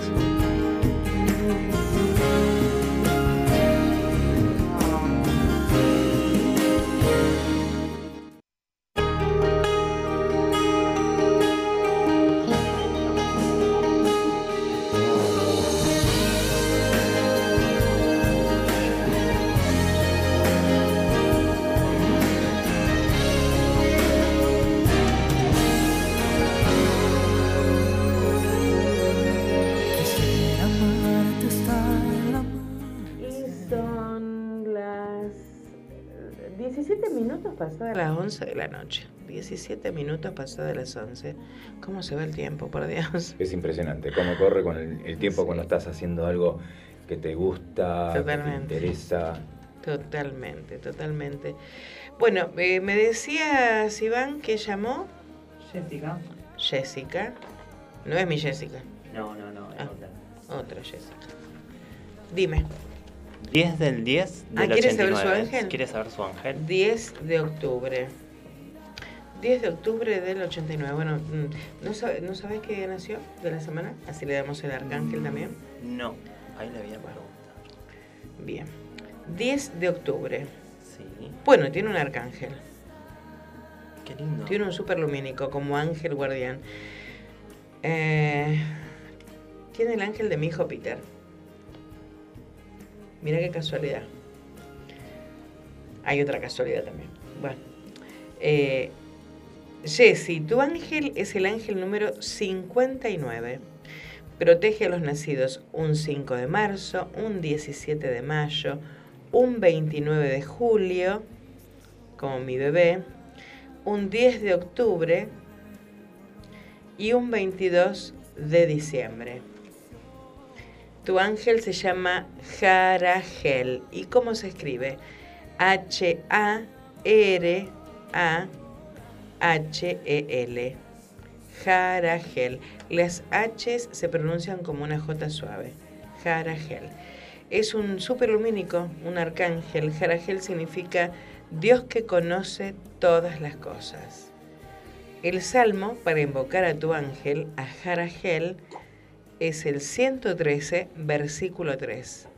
Pasadas las 11 de la noche. 17 minutos pasadas las 11. ¿Cómo se va el tiempo, por Dios? Es impresionante cómo corre con el, el tiempo cuando estás haciendo algo que te gusta, que te Totalmente. interesa. Totalmente, totalmente. Bueno, eh, me decías, Iván, que llamó Jessica. Jessica. No es mi Jessica, No, no, no, es Ah. otra. otra Jessica. Dime, 10 del 10 Ah, del ¿quieres saber su 89. ángel? ¿Quieres saber su ángel? 10 de octubre. 10 de octubre del 89. Bueno, mm, ¿no, sabe- ¿no sabes qué nació de la semana? Así le damos el arcángel también. No, ahí le voy a preguntar. Bien. 10 de octubre. Sí, Bueno, tiene un arcángel. qué lindo. Tiene un super lumínico como ángel guardián. Eh, tiene el ángel de mi hijo Peter. Mira qué casualidad. Hay otra casualidad también. Bueno. Eh, Jessy, tu ángel es el ángel número 59. Protege a los nacidos un 5 de marzo, un 17 de mayo, un 29 de julio, como mi bebé, un 10 de octubre y un 22 de diciembre. Tu ángel se llama Jaragel. ¿Y cómo se escribe? H-A-R-A-H-E-L. Jaragel. Las H se pronuncian como una J suave. Jaragel. Es un superlumínico, un arcángel. Jaragel significa Dios que conoce todas las cosas. El salmo para invocar a tu ángel, a Jaragel, es el 113, versículo 3.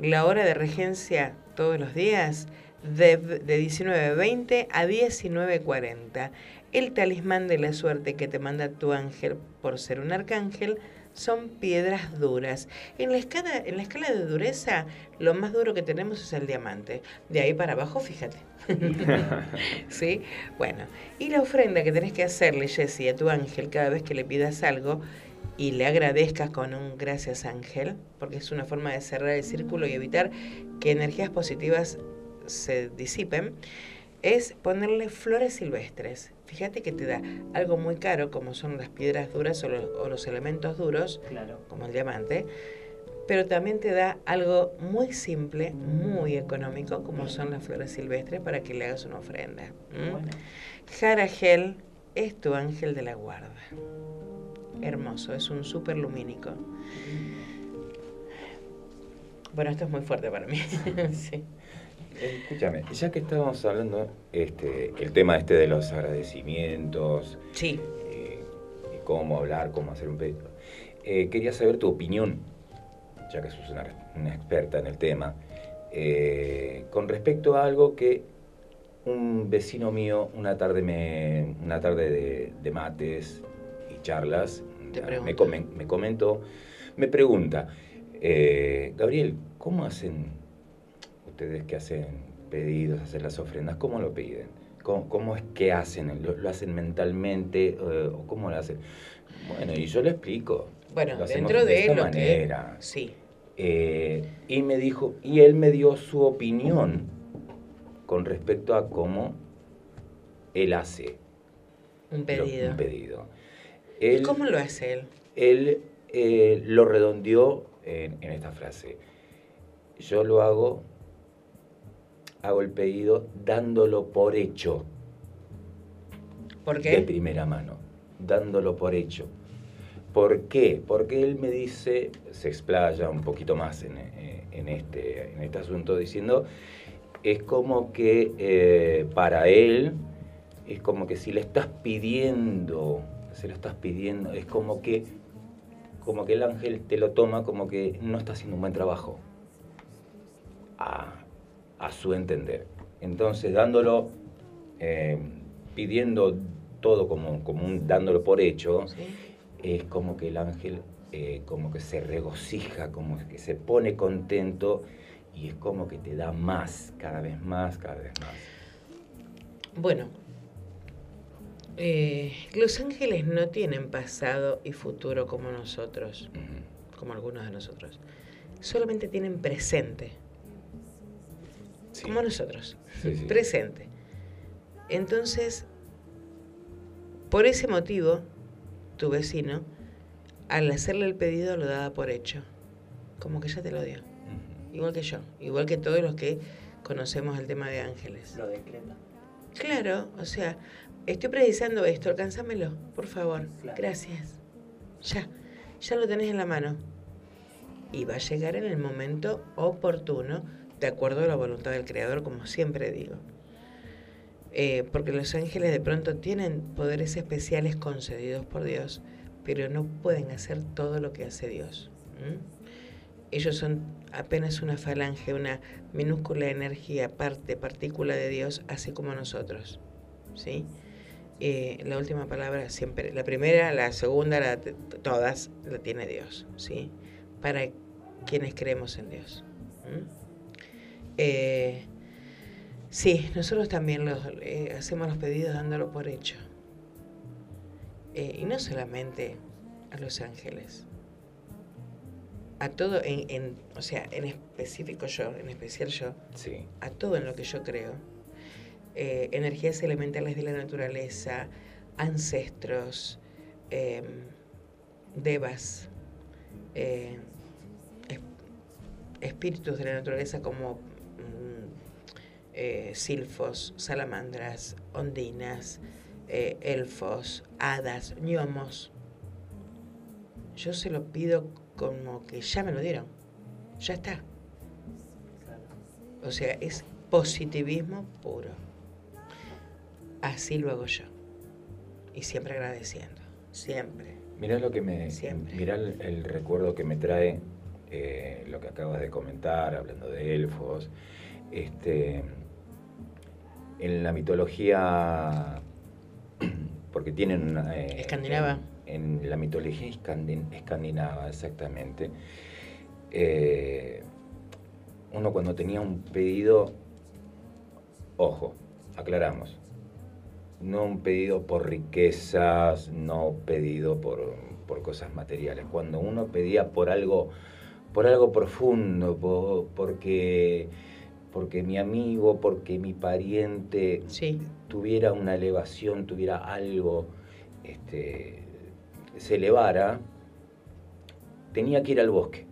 La hora de regencia todos los días de, de 19.20 a 19.40. El talismán de la suerte que te manda tu ángel por ser un arcángel son piedras duras. En la, escala, en la escala de dureza, lo más duro que tenemos es el diamante. De ahí para abajo, fíjate. ¿Sí? Bueno, y la ofrenda que tenés que hacerle, Jessie, a tu ángel cada vez que le pidas algo y le agradezcas con un gracias ángel, porque es una forma de cerrar el círculo y evitar que energías positivas se disipen, es ponerle flores silvestres. Fíjate que te da algo muy caro, como son las piedras duras o los, o los elementos duros, Claro. como el diamante, pero también te da algo muy simple, muy económico, como son las flores silvestres, para que le hagas una ofrenda. ¿m? Bueno. Jaragel es tu ángel de la guarda. Hermoso, es un súper lumínico. Bueno, esto es muy fuerte para mí. sí. Escúchame, ya que estábamos hablando, este, el tema este de los agradecimientos, Sí. eh, cómo hablar, cómo hacer un pedido, eh, quería saber tu opinión, ya que sos una, una experta en el tema, eh, con respecto a algo que un vecino mío una tarde me, una tarde de, de mates charlas Te me, comen- me comentó, me pregunta, eh, Gabriel, ¿cómo hacen ustedes que hacen pedidos, hacen las ofrendas, cómo lo piden? ¿Cómo, cómo es que hacen? ¿Lo, lo hacen mentalmente eh, o cómo lo hacen? Bueno, y yo le explico. Bueno, Lo dentro de, esta lo manera. que... Sí. Eh, y me dijo, y él me dio su opinión con respecto a cómo él hace Un lo- pedido. un pedido. ¿Y Él, cómo lo hace él? él eh, lo redondeó en, en esta frase. Yo lo hago hago el pedido dándolo por hecho. ¿Por De qué? primera mano, dándolo por hecho. ¿Por qué? Porque él me dice, se explaya un poquito más en, eh, en este, en este asunto, diciendo, es como que eh, para él, es como que si le estás pidiendo, se lo estás pidiendo, es como que, como que el ángel te lo toma como que no está haciendo un buen trabajo, a, a su entender. Entonces, dándolo, eh, pidiendo todo como, como un, dándolo por hecho, es como que el ángel eh, como que se regocija, como que se pone contento y es como que te da más, cada vez más, cada vez más. Bueno, eh, los ángeles no tienen pasado y futuro como nosotros, como algunos de nosotros. Solamente tienen presente. Como nosotros. Sí, sí. Presente. Entonces, por ese motivo, tu vecino, al hacerle el pedido, lo daba por hecho. Como que ya te lo dio. Igual que yo. Igual que todos los que conocemos el tema de ángeles. Lo decreta. Claro, o sea, estoy precisando esto, alcanzámelo, por favor. Gracias. Ya, ya lo tenés en la mano. Y va a llegar en el momento oportuno, de acuerdo a la voluntad del Creador, como siempre digo. Eh, porque los ángeles de pronto tienen poderes especiales concedidos por Dios, pero no pueden hacer todo lo que hace Dios. Ellos son apenas una falange, una minúscula energía, parte, partícula de Dios, así como nosotros. ¿sí? Eh, la última palabra siempre, la primera, la segunda, la, todas la tiene Dios, ¿sí? Para quienes creemos en Dios. Eh, sí, nosotros también los, eh, hacemos los pedidos dándolo por hecho. Y no solamente a los ángeles, a todo, en, en- o sea, en específico yo, en especial yo, Sí. a todo en lo que yo creo, eh, energías elementales de la naturaleza, ancestros, em, devas, eh, es- espíritus de la naturaleza como mm, eh, silfos, salamandras, ondinas, elfos, hadas, gnomos. Yo se lo pido como que ya me lo dieron, ya está. O sea, es positivismo puro. Así lo hago yo. Y siempre agradeciendo. Siempre. Mirá lo que me. Siempre. Mirá el, el recuerdo que me trae eh, lo que acabas de comentar, hablando de elfos. Este, en la mitología. Porque tienen una. eh, Escandinava. En, en la mitología escandin- escandinava, exactamente. eh, uno cuando tenía un pedido. Ojo, aclaramos. No un pedido por riquezas, no pedido por, por cosas materiales. Cuando uno pedía por algo, por algo profundo, po- porque, porque mi amigo, porque mi pariente tuviera una elevación, tuviera algo, este, se elevara, tenía que ir al bosque.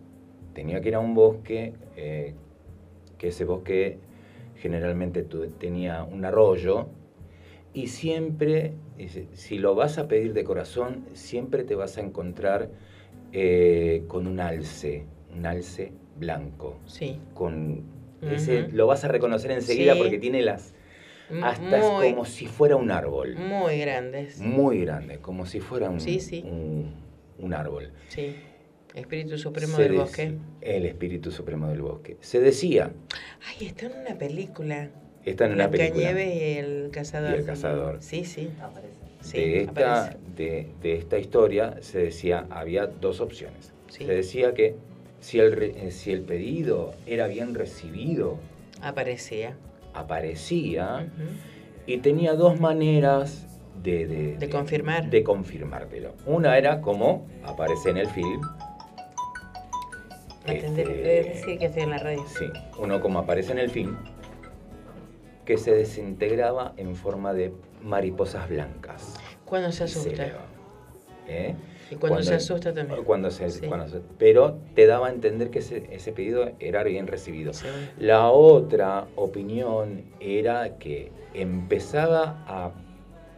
Tenía que ir a un bosque, eh, que ese bosque generalmente tenía un arroyo, y siempre, si lo vas a pedir de corazón, siempre te vas a encontrar eh, con un alce, un alce blanco. Sí. Con ese, lo vas a reconocer enseguida Sí. porque tiene las. Es muy- como si fuera un árbol. Muy grandes. Muy grande, como si fuera un, Sí, sí. un, un árbol. Sí. Espíritu Supremo Se del Bosque. El espíritu supremo del bosque. Se decía, Ay, está en una película. Está en una película. Blancanieves y el cazador. Y el cazador. Sí, sí. Sí, de, esta, aparece. de, de esta historia se decía, había dos opciones. Sí. Se decía que si el, eh, si el pedido era bien recibido, Aparecía. aparecía y tenía dos maneras de, de, De confirmar. de confirmártelo. Una era como aparece en el film. Atender, este, eh, decir que estoy en la radio. Sí, uno como aparece en el film, que se desintegraba en forma de mariposas blancas. Cuando se asusta. ¿Eh? Y cuando se asusta también. Cuando se, Sí. cuando se- pero te daba a entender que ese, ese pedido era bien recibido. La otra opinión era que empezaba a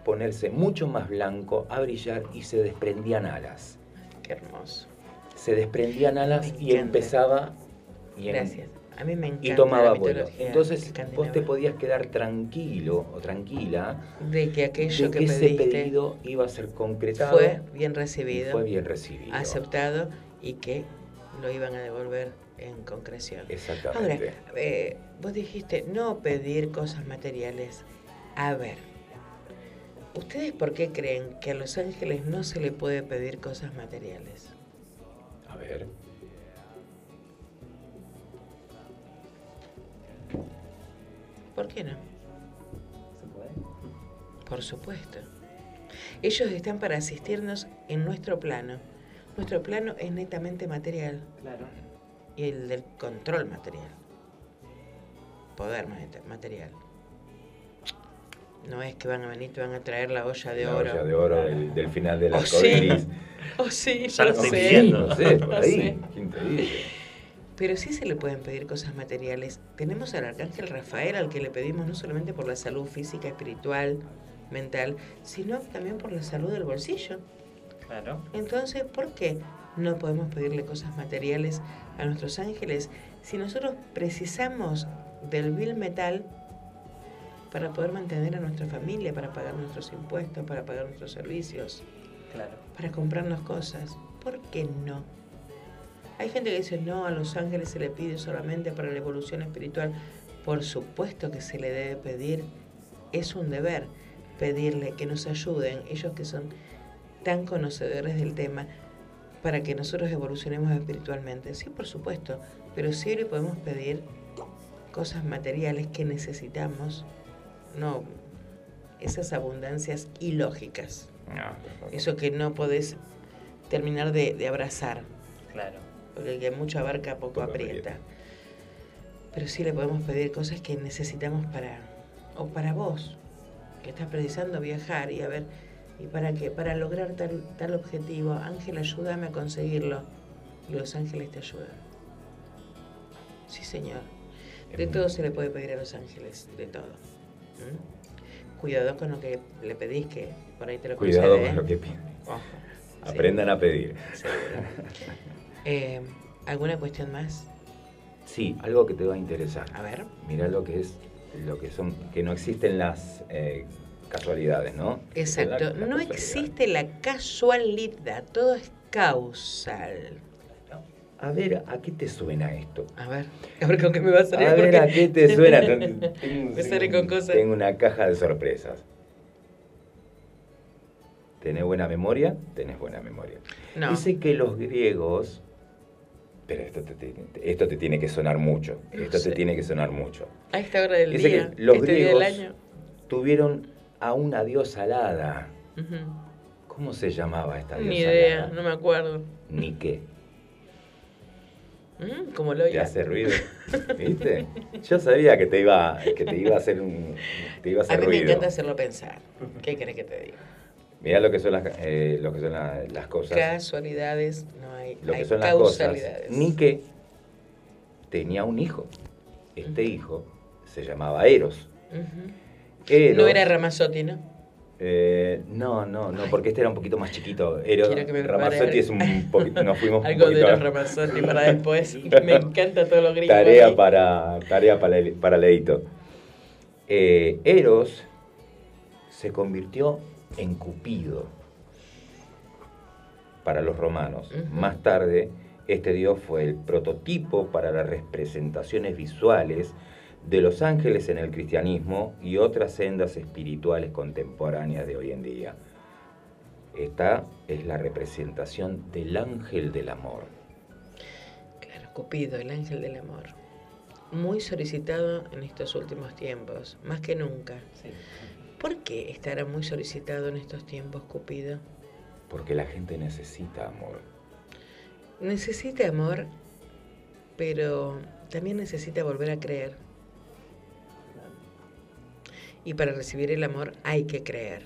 ponerse mucho más blanco, a brillar y se desprendían alas. Qué hermoso. Se desprendían alas y empezaba y, en- Gracias. A mí me encanta y tomaba vuelo. Entonces vos te podías quedar tranquilo o tranquila de que aquello de que, que ese pedido iba a ser concretado. fue bien recibido, fue bien recibido. aceptado y que lo iban a devolver en concreción. Ahora, Exactamente. eh, vos dijiste no pedir cosas materiales. A ver, ¿ustedes por qué creen que a los ángeles no se le puede pedir cosas materiales? A ver. ¿Por qué no? Por supuesto. Ellos están para asistirnos en nuestro plano. Nuestro plano es netamente material. Claro. Y el del control material. Poder mate- material. No es que van a venir, te van a traer la olla de La oro. olla de oro del, del final del Oh, arco sí. Oh, sí, Ya yo lo sé. estoy viendo. No sé, por ahí. sé. ¿Quién te dice? Pero sí se le pueden pedir cosas materiales. Tenemos al arcángel Rafael al que le pedimos no solamente por la salud física, espiritual, mental, sino también por la salud del bolsillo. Claro. Entonces, ¿por qué no podemos pedirle cosas materiales a nuestros ángeles si nosotros precisamos del bill metal para poder mantener a nuestra familia, para pagar nuestros impuestos, para pagar nuestros servicios, Claro. para comprarnos cosas? ¿Por qué no? Hay gente que dice, no, a los ángeles se le pide solamente para la evolución espiritual. Por supuesto que se le debe pedir, es un deber pedirle que nos ayuden, ellos que son tan conocedores del tema, para que nosotros evolucionemos espiritualmente. Sí, por supuesto, pero sí le podemos pedir cosas materiales que necesitamos, no esas abundancias ilógicas, eso que no podés terminar de, de abrazar. Claro. Porque el que mucho abarca, poco aprieta. Pero sí le podemos pedir cosas que necesitamos para, o para vos, que estás precisando viajar y a ver, ¿y para qué? Para lograr tal, tal objetivo. Ángel, ayúdame a conseguirlo. Y los ángeles te ayudan. Sí, señor. De todo se le puede pedir a los ángeles, de todo. ¿Mm? Cuidado con lo que le pedís, que por ahí te lo Cuidado concede, con ¿eh? lo que piden. Ojo. Sí. Aprendan a pedir. Eh, ¿Alguna cuestión más? Sí, algo que te va a interesar. A ver. Mirá lo que es, lo que son, que no existen las eh, casualidades, ¿no? Exacto. La- la no existe la casualidad, todo es causal. A ver, ¿a qué te suena esto? A ver, a ver con qué me va a salir. A ver, porque- ¿a qué te suena? Tengo- me sale con cosas. Tengo una caja de sorpresas. ¿Tenés buena memoria? Tenés buena memoria. No. Dice que los griegos... Pero esto te, te- esto te tiene que sonar mucho. No Esto sé. te tiene que sonar mucho. A esta hora del Dice día, que los este día del griegos año. tuvieron a una diosa alada. ¿Cómo se llamaba esta diosa Ni idea, alada? no me acuerdo. Ni qué. Mm, como lo ¿Te hace ruido? ¿Viste? Yo sabía que te iba, que te iba a hacer un, te iba a A hacer mí me encanta hacerlo pensar. ¿Qué querés que te diga? Mirá lo que son las, eh, lo que son la- las cosas. Casualidades, no hay, lo hay que son las cosas. Nike tenía un hijo. Este hijo se llamaba Eros. Ujú. Eros No era Ramazotti, ¿no? eh, no, no, no, porque este era un poquito más chiquito. Eros, Ramazzotti es un poquito, nos fuimos un Algo de poquito los Ramazotti para después. Me encanta todo lo gringo. Tarea ahí. para, tarea para, para Leito. Eh, Eros se convirtió en Cupido para los romanos. Más tarde, este dios fue el prototipo para las representaciones visuales de los ángeles en el cristianismo y otras sendas espirituales contemporáneas de hoy en día. Esta es la representación del ángel del amor. Claro, Cupido, el ángel del amor. Muy solicitado en estos últimos tiempos, más que nunca. ¿Por qué estará muy solicitado en estos tiempos Cupido? Porque la gente necesita amor. Necesita amor, pero también necesita volver a creer. Y para recibir el amor hay que creer.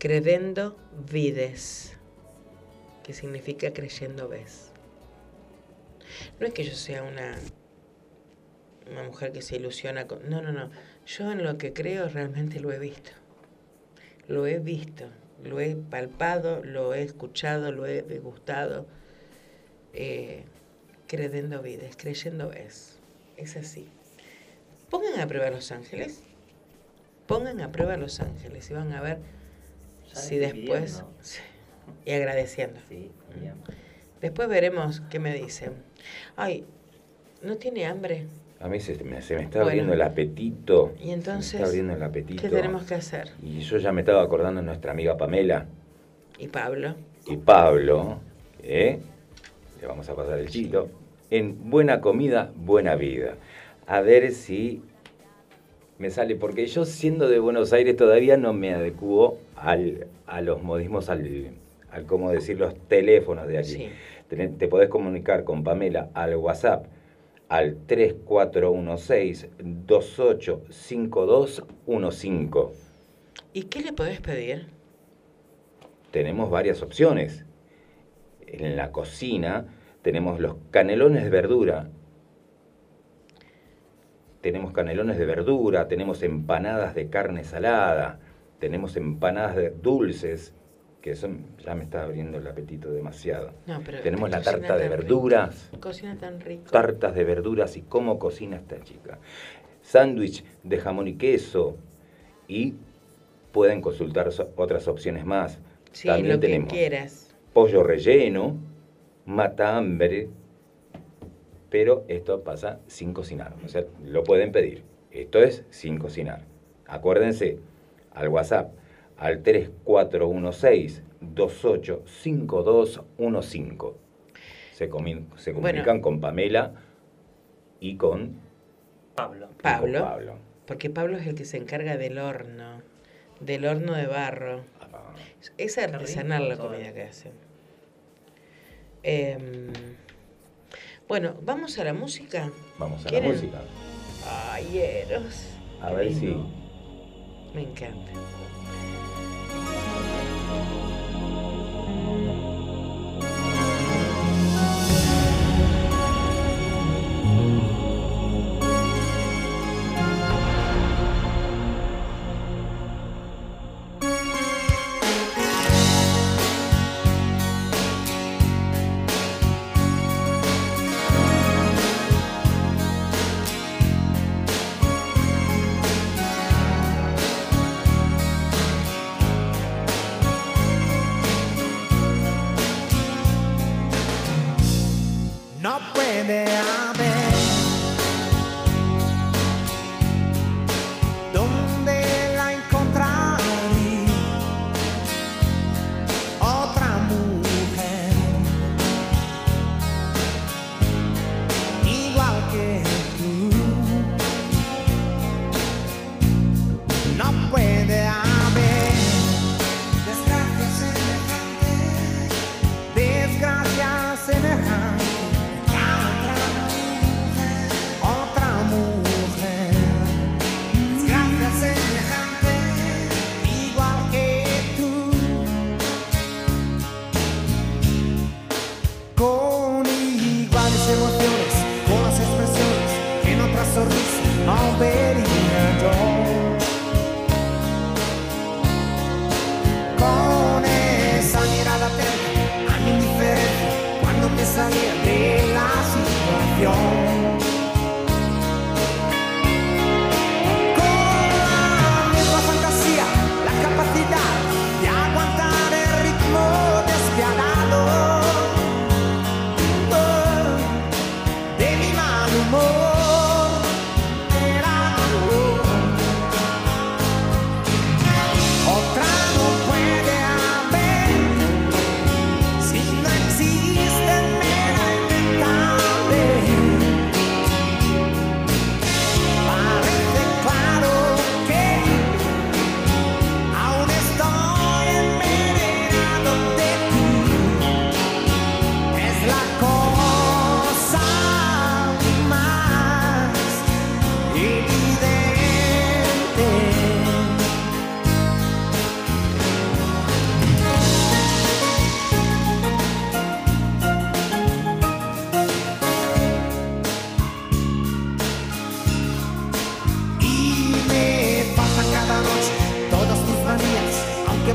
Credendo vides. que significa creyendo ves. No es que yo sea una, una mujer que se ilusiona con... No, no, no. Yo en lo que creo realmente lo he visto. Lo he visto, lo he palpado, lo he escuchado, lo he degustado. Eh, creyendo vides, creyendo ves. Es así. Pongan a prueba Los Ángeles. Pongan a prueba Los Ángeles y van a ver si después... Sí, Y agradeciendo. Sí, bien. Después veremos qué me dicen. Ay, ¿no tiene hambre? A mí se me, se me está Bueno. abriendo el apetito. Y Se me entonces, está abriendo el apetito. ¿qué tenemos que hacer? Y yo ya me estaba acordando de nuestra amiga Pamela Y Pablo. y Pablo, ¿eh? le vamos a pasar el chilo, en buena comida, buena vida. A ver si me sale, porque yo siendo de Buenos Aires todavía no me adecuo al, a los modismos, al, al cómo decir los teléfonos de aquí. Sí. Te, te podés comunicar con Pamela al WhatsApp al 3416-285215. ¿Y qué le podés pedir? tenemos varias opciones. En la cocina tenemos los canelones de verdura. Tenemos canelones de verdura, tenemos empanadas de carne salada, tenemos empanadas de dulces, que son, ya me está abriendo el apetito demasiado. No, pero tenemos la tarta de verduras, rico. Cocina tan rico. tartas de verduras y cómo cocina esta chica. Sándwich de jamón y queso y pueden consultar so- otras opciones más. Sí, También lo que tenemos quieras. pollo relleno, mata hambre, pero esto pasa sin cocinar. O sea, lo pueden pedir. Esto es sin cocinar. Acuérdense, al WhatsApp, al 3416-285215. Se, comi- se comunican Bueno. con Pamela y con Pablo. Pablo. Pablo. Porque Pablo es el que se encarga del horno. Del horno de barro. Es artesanal la comida que hacen. Em, bueno, vamos a la música. Vamos a la música. Ay, Eros. A ver si... Me encanta.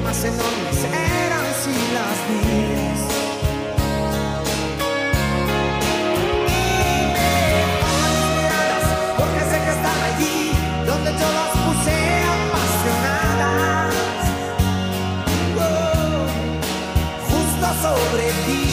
más enormes eran si las mías. Y me miradas porque sé que están allí donde yo las puse apasionadas. Oh, justo sobre ti.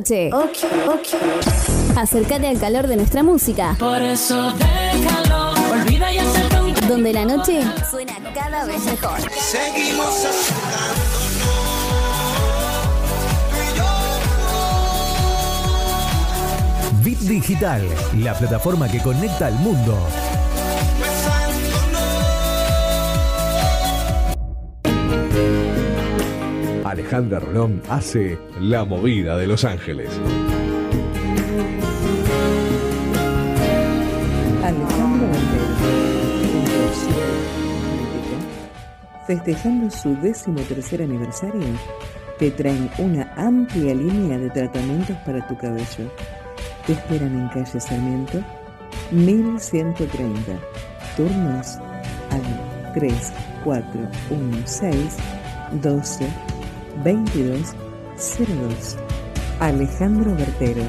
Noche. Acércate al calor de nuestra música. Por eso déjalo, olvida y acepta un Donde la noche suena cada vez mejor. Seguimos Bit Digital, la plataforma que conecta al mundo. Alejandra Rolón hace La Movida de Los Ángeles. Alejandro festejando su décimo tercer aniversario, te traen una amplia línea de tratamientos para tu cabello. Te esperan en calle Sarmiento, 1130. Turnos al 3 4 1 6 12 22 02. Alejandro Bertero,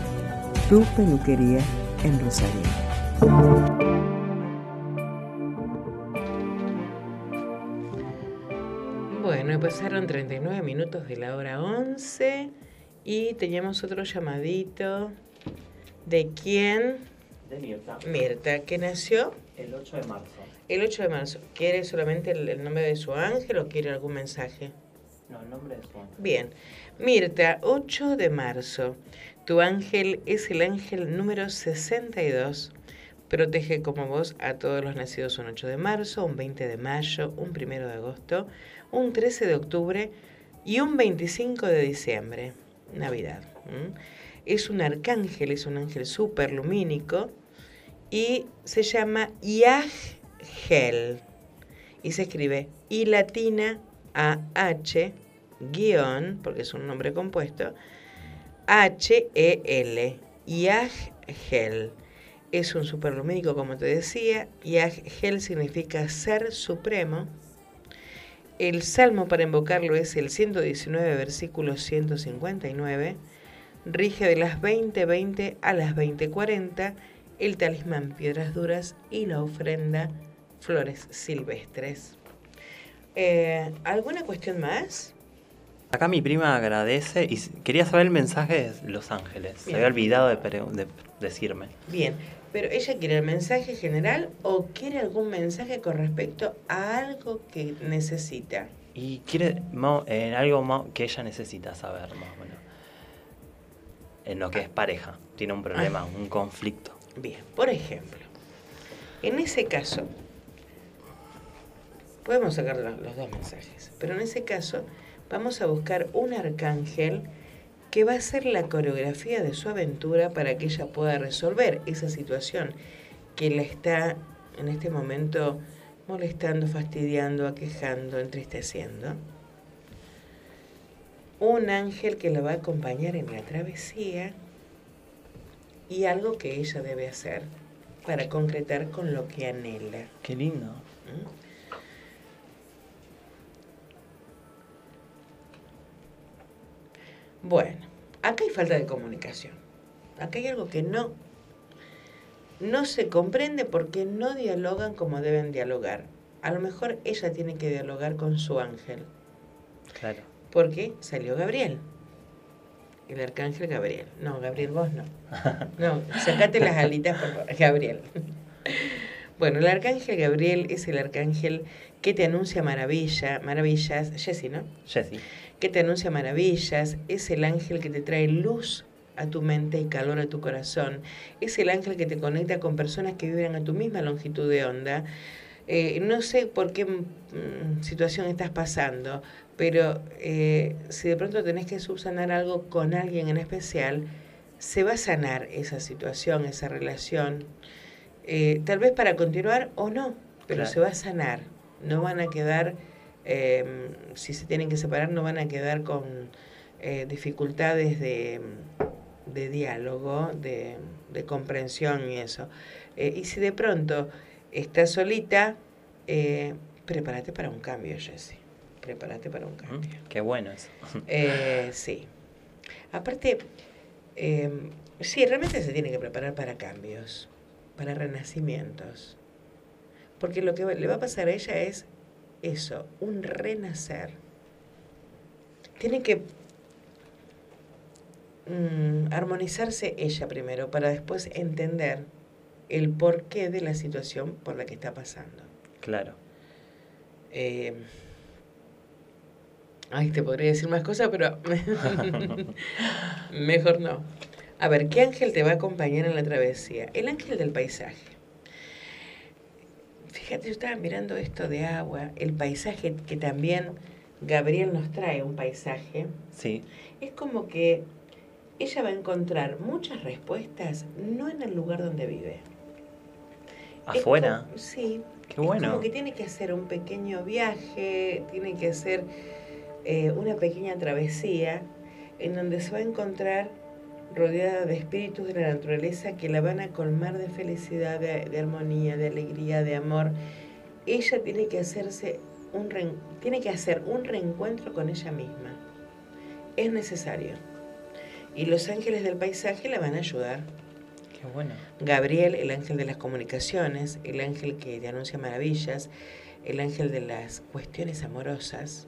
tu peluquería en Rosario. Bueno, pasaron 39 minutos de la hora 11 y teníamos otro llamadito. ¿De quién? De Mirta. Mirta, que nació El 8 de marzo. el 8 de marzo. ¿Quiere solamente el, el nombre de su ángel o quiere algún mensaje? No, el nombre su ángel. Bien. Mirta, 8 de marzo. Tu ángel es el ángel número 62. Protege como vos a todos los nacidos un 8 de marzo, un 20 de mayo, un 1 de agosto, un 13 de octubre y un 25 de diciembre, Navidad. ¿m? Es un arcángel, es un ángel súper lumínico y se llama Yahgel y se escribe I latina A H guion, porque es un nombre compuesto, H-E-L, Yahgel. Es un superlumínico, como te decía. Yahgel significa ser supremo. El salmo para invocarlo es el 119, versículo 159. Rige de las 20:20 a las 20:40 el talismán piedras duras y la ofrenda flores silvestres. Eh, ¿Alguna cuestión más? Acá mi prima agradece y quería saber el mensaje de Los Ángeles. Se había olvidado de, decirme. Bien, pero ella quiere el mensaje general o quiere algún mensaje con respecto a algo que necesita. Y quiere en algo que ella necesita saber más o menos. En lo que es pareja. Tiene un problema, un conflicto. Bien, por ejemplo, en ese caso, podemos sacar lo- los dos mensajes, pero en ese caso vamos a buscar un arcángel que va a ser la coreografía de su aventura para que ella pueda resolver esa situación que la está en este momento molestando, fastidiando, aquejando, entristeciendo. Un ángel que la va a acompañar en la travesía y algo que ella debe hacer para concretar con lo que anhela. Qué lindo. ¿Mm? Bueno, acá hay falta de comunicación. Acá hay algo que no, no se comprende porque no dialogan como deben dialogar. A lo mejor ella tiene que dialogar con su ángel, Claro. porque salió Gabriel. El arcángel Gabriel. No, Gabriel, vos no. No, sacate las alitas, por favor. Gabriel. Bueno, el arcángel Gabriel es el arcángel que te anuncia maravilla, maravillas. Jessy, ¿no? Jessy. Que te anuncia maravillas. Es el ángel que te trae luz a tu mente y calor a tu corazón. Es el ángel que te conecta con personas que viven a tu misma longitud de onda. Eh, no sé por qué mm, situación estás pasando, pero eh, si de pronto tenés que subsanar algo con alguien en especial, se va a sanar esa situación, esa relación. Eh, tal vez para continuar o no, pero Claro. se va a sanar. No van a quedar, eh, si se tienen que separar, no van a quedar con eh, dificultades de, de diálogo, de, de comprensión y eso. Eh, y si de pronto estás solita, eh, prepárate para un cambio, Jessy. Prepárate para un cambio. Qué bueno eso. Sí. Aparte, eh, sí, realmente se tiene que preparar para cambios, para renacimientos. Porque lo que le va a pasar a ella es eso, un renacer. Tiene que mm, armonizarse ella primero para después entender el porqué de la situación por la que está pasando. Claro. Eh, ay, te podría decir más cosas, pero mejor no. A ver, ¿qué ángel te va a acompañar en la travesía? El ángel del paisaje. Fíjate, yo estaba mirando esto de agua, el paisaje que también Gabriel nos trae, un paisaje. Sí. Es como que ella va a encontrar muchas respuestas, no en el lugar donde vive. Es ¿Afuera? como- sí. Qué Es bueno. como que tiene que hacer un pequeño viaje, tiene que hacer eh, una pequeña travesía en donde se va a encontrar rodeada de espíritus de la naturaleza que la van a colmar de felicidad, de, de armonía, de alegría, de amor. Ella tiene que hacerse un tiene que hacer un reencuentro con ella misma. Es necesario. Y los ángeles del paisaje la van a ayudar. Qué bueno. Gabriel, el ángel de las comunicaciones, el ángel que te anuncia maravillas, el ángel de las cuestiones amorosas.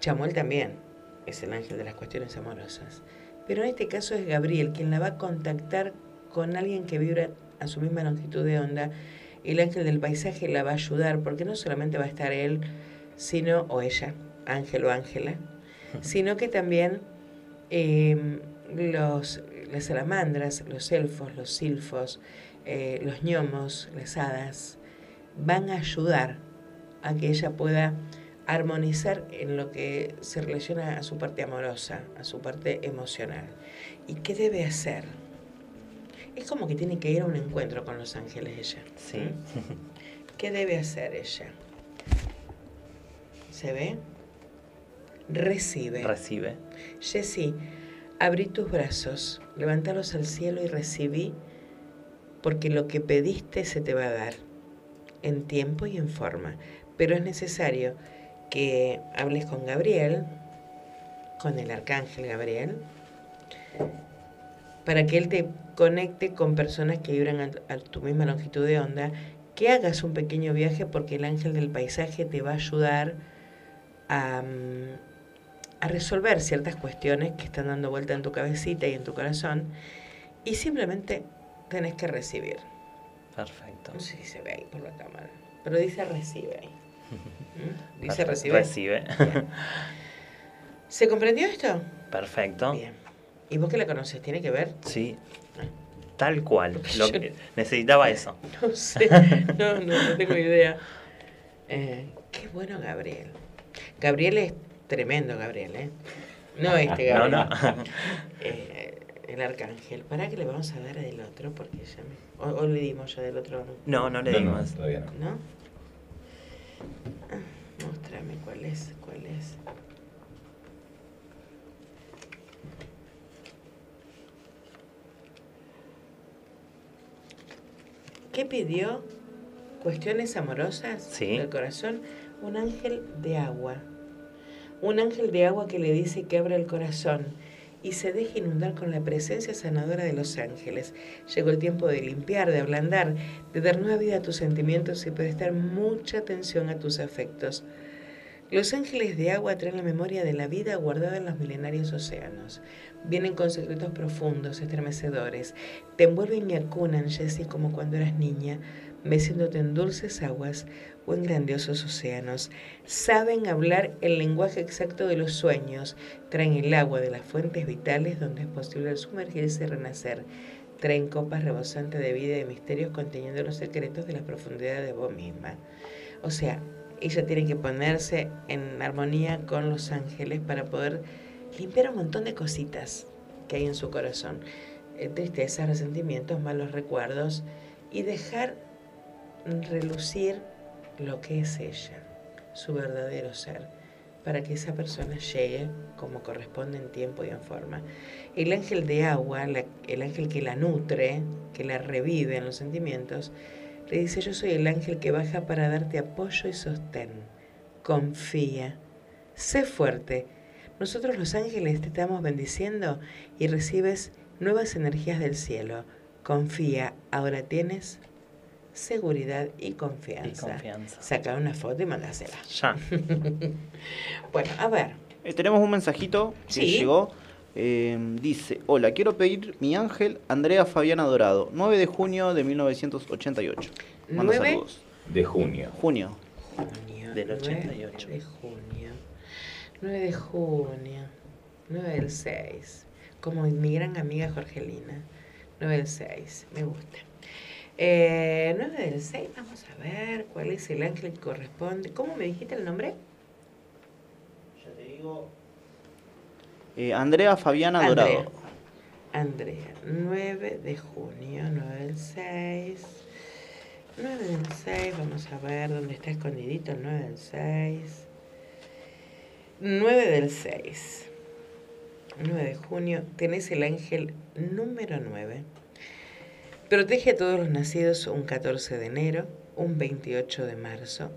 Chamuel también es el ángel de las cuestiones amorosas. Pero en este caso es Gabriel quien la va a contactar con alguien que vibra a su misma longitud de onda. El ángel del paisaje la va a ayudar porque no solamente va a estar él, sino, o ella, ángel o ángela, sino que también eh, los, las salamandras, los elfos, los silfos, eh, los gnomos, las hadas, van a ayudar a que ella pueda armonizar en lo que se relaciona a su parte amorosa, a su parte emocional. ¿Y qué debe hacer? Es como que tiene que ir a un encuentro con los ángeles ella. Sí. ¿Qué debe hacer ella? ¿Se ve? Recibe. Recibe. Jessy, abrí tus brazos, levantalos al cielo y recibí, porque lo que pediste se te va a dar, en tiempo y en forma. Pero es necesario que hables con Gabriel, con el arcángel Gabriel, para que él te conecte con personas que vibran a, a tu misma longitud de onda, que hagas un pequeño viaje porque el ángel del paisaje te va a ayudar a, mm, a resolver ciertas cuestiones que están dando vuelta en tu cabecita y en tu corazón y simplemente tenés que recibir. Perfecto. No sé si se ve ahí por la cámara, pero dice recibe ahí. Dice Perfecto. recibe. Recibe. Bien. ¿Se comprendió esto? Perfecto. Bien. ¿Y vos que la conoces? ¿Tiene que ver? Sí. Tal cual. Lo Yo- que- necesitaba eso. No sé, no, no, no tengo idea. Eh, qué bueno Gabriel. Gabriel es tremendo Gabriel, ¿eh? No este No, Gabriel. no. Eh, el arcángel. ¿Para que le vamos a dar del otro? Porque ya me... O, o le dimos ya del otro. No, no le No, no, más. todavía no. Ah, Muéstrame cuál es, cuál es. ¿Qué pidió? ¿Cuestiones amorosas Sí. del corazón? Un ángel de agua. Un ángel de agua que le dice que abra el corazón y se deje inundar con la presencia sanadora de los ángeles. Llegó el tiempo de limpiar, de ablandar, de dar nueva vida a tus sentimientos y prestar mucha atención a tus afectos. Los ángeles de agua traen la memoria de la vida guardada en los milenarios océanos. Vienen con secretos profundos, estremecedores. Te envuelven y acunan, Jessie, como cuando eras niña, meciéndote en dulces aguas o en grandiosos océanos. Saben hablar el lenguaje exacto de los sueños. Traen el agua de las fuentes vitales donde es posible sumergirse y renacer. Traen copas rebosantes de vida y misterios conteniendo los secretos de las profundidades de vos misma. O sea, ella tiene que ponerse en armonía con los ángeles para poder limpiar un montón de cositas que hay en su corazón. Eh, tristezas, resentimientos, malos recuerdos y dejar relucir lo que es ella, su verdadero ser, para que esa persona llegue como corresponde en tiempo y en forma. El ángel de agua, el ángel que la nutre, que la revive en los sentimientos, le dice, yo soy el ángel que baja para darte apoyo y sostén. Confía, sé fuerte. Nosotros los ángeles te estamos bendiciendo y recibes nuevas energías del cielo. Confía, ahora tienes seguridad y confianza. Y confianza. Saca una foto y mandásela. Ya. bueno, a ver. Eh, tenemos un mensajito que Sí. llegó. Eh, dice, hola, quiero pedir mi ángel Andrea Fabiana Dorado, 9 de junio de 1988. Manda ¿Nueve? saludos. De junio. Junio. Junio. Del 9 88. de junio. 9 de junio. 9 del 6. Como mi gran amiga Jorgelina. 9 del 6. Me gusta. Eh, 9 del 6. Vamos a ver cuál es el ángel que corresponde. ¿Cómo me dijiste el nombre? Ya te digo. Eh, Andrea Fabiana Andrea. Dorado. Andrea. 9 de junio. 9 del 6. 9 del 6. Vamos a ver dónde está escondidito el 9 del 6. 9 del 6. 9 de junio. Tenés el ángel número 9. Protege a todos los nacidos un 14 de enero, un 28 de marzo,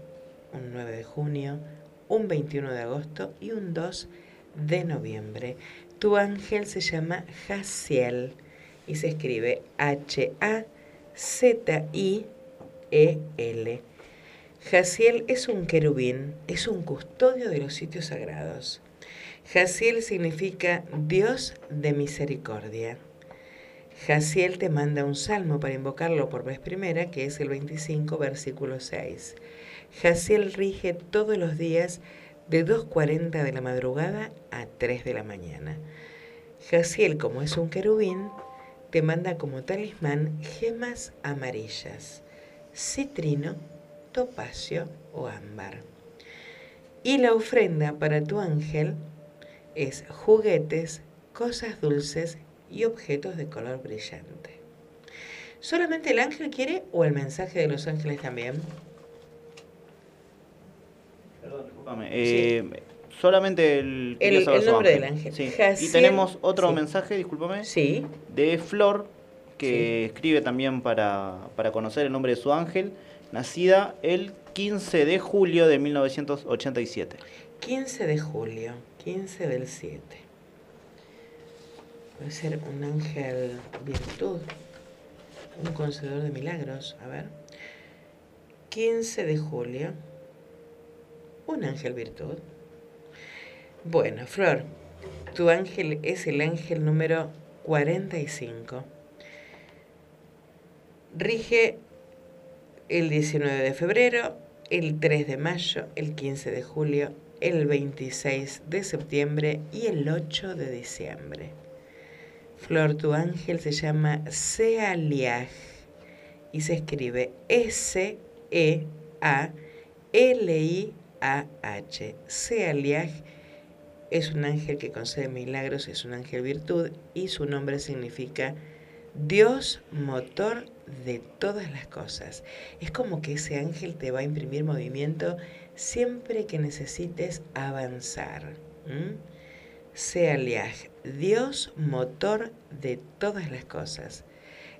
un 9 de junio, un 21 de agosto y un 2 de noviembre. Tu ángel se llama Jaciel y se escribe H-A-Z-I-E-L. Jaciel es un querubín, es un custodio de los sitios sagrados. Jaciel significa Dios de misericordia. Jaciel te manda un salmo para invocarlo por vez primera, que es el 25, versículo 6. Jaciel rige todos los días de 2.40 de la madrugada a 3 de la mañana. Jaciel, como es un querubín, te manda como talismán gemas amarillas, citrino, topacio o ámbar. Y la ofrenda para tu ángel es juguetes, cosas dulces y objetos de color brillante. ¿Solamente el ángel quiere o el mensaje de los ángeles también? Discúlpame, eh, Solamente el, El- nombre del ángel. Sí. Y tenemos otro sí. mensaje, discúlpame. Sí. De Flor, que escribe también para, para conocer el nombre de su ángel, nacida el 15 de julio de 1987. 15 de julio, 15 del 7. Puede ser un ángel virtud, un concedor de milagros. A ver. 15 de julio, un ángel virtud. Bueno, Flor, tu ángel es el ángel número 45. Rige el 19 de febrero, el 3 de mayo, el 15 de julio, el 26 de septiembre y el 8 de diciembre. Flor, tu ángel se llama Sealiaj y se escribe S-E-A-L-I-A-H. Sealiaj es un ángel que concede milagros, es un ángel virtud y su nombre significa Dios motor de todas las cosas. Es como que ese ángel te va a imprimir movimiento siempre que necesites avanzar. ¿m? Sea Liaj, Dios motor de todas las cosas.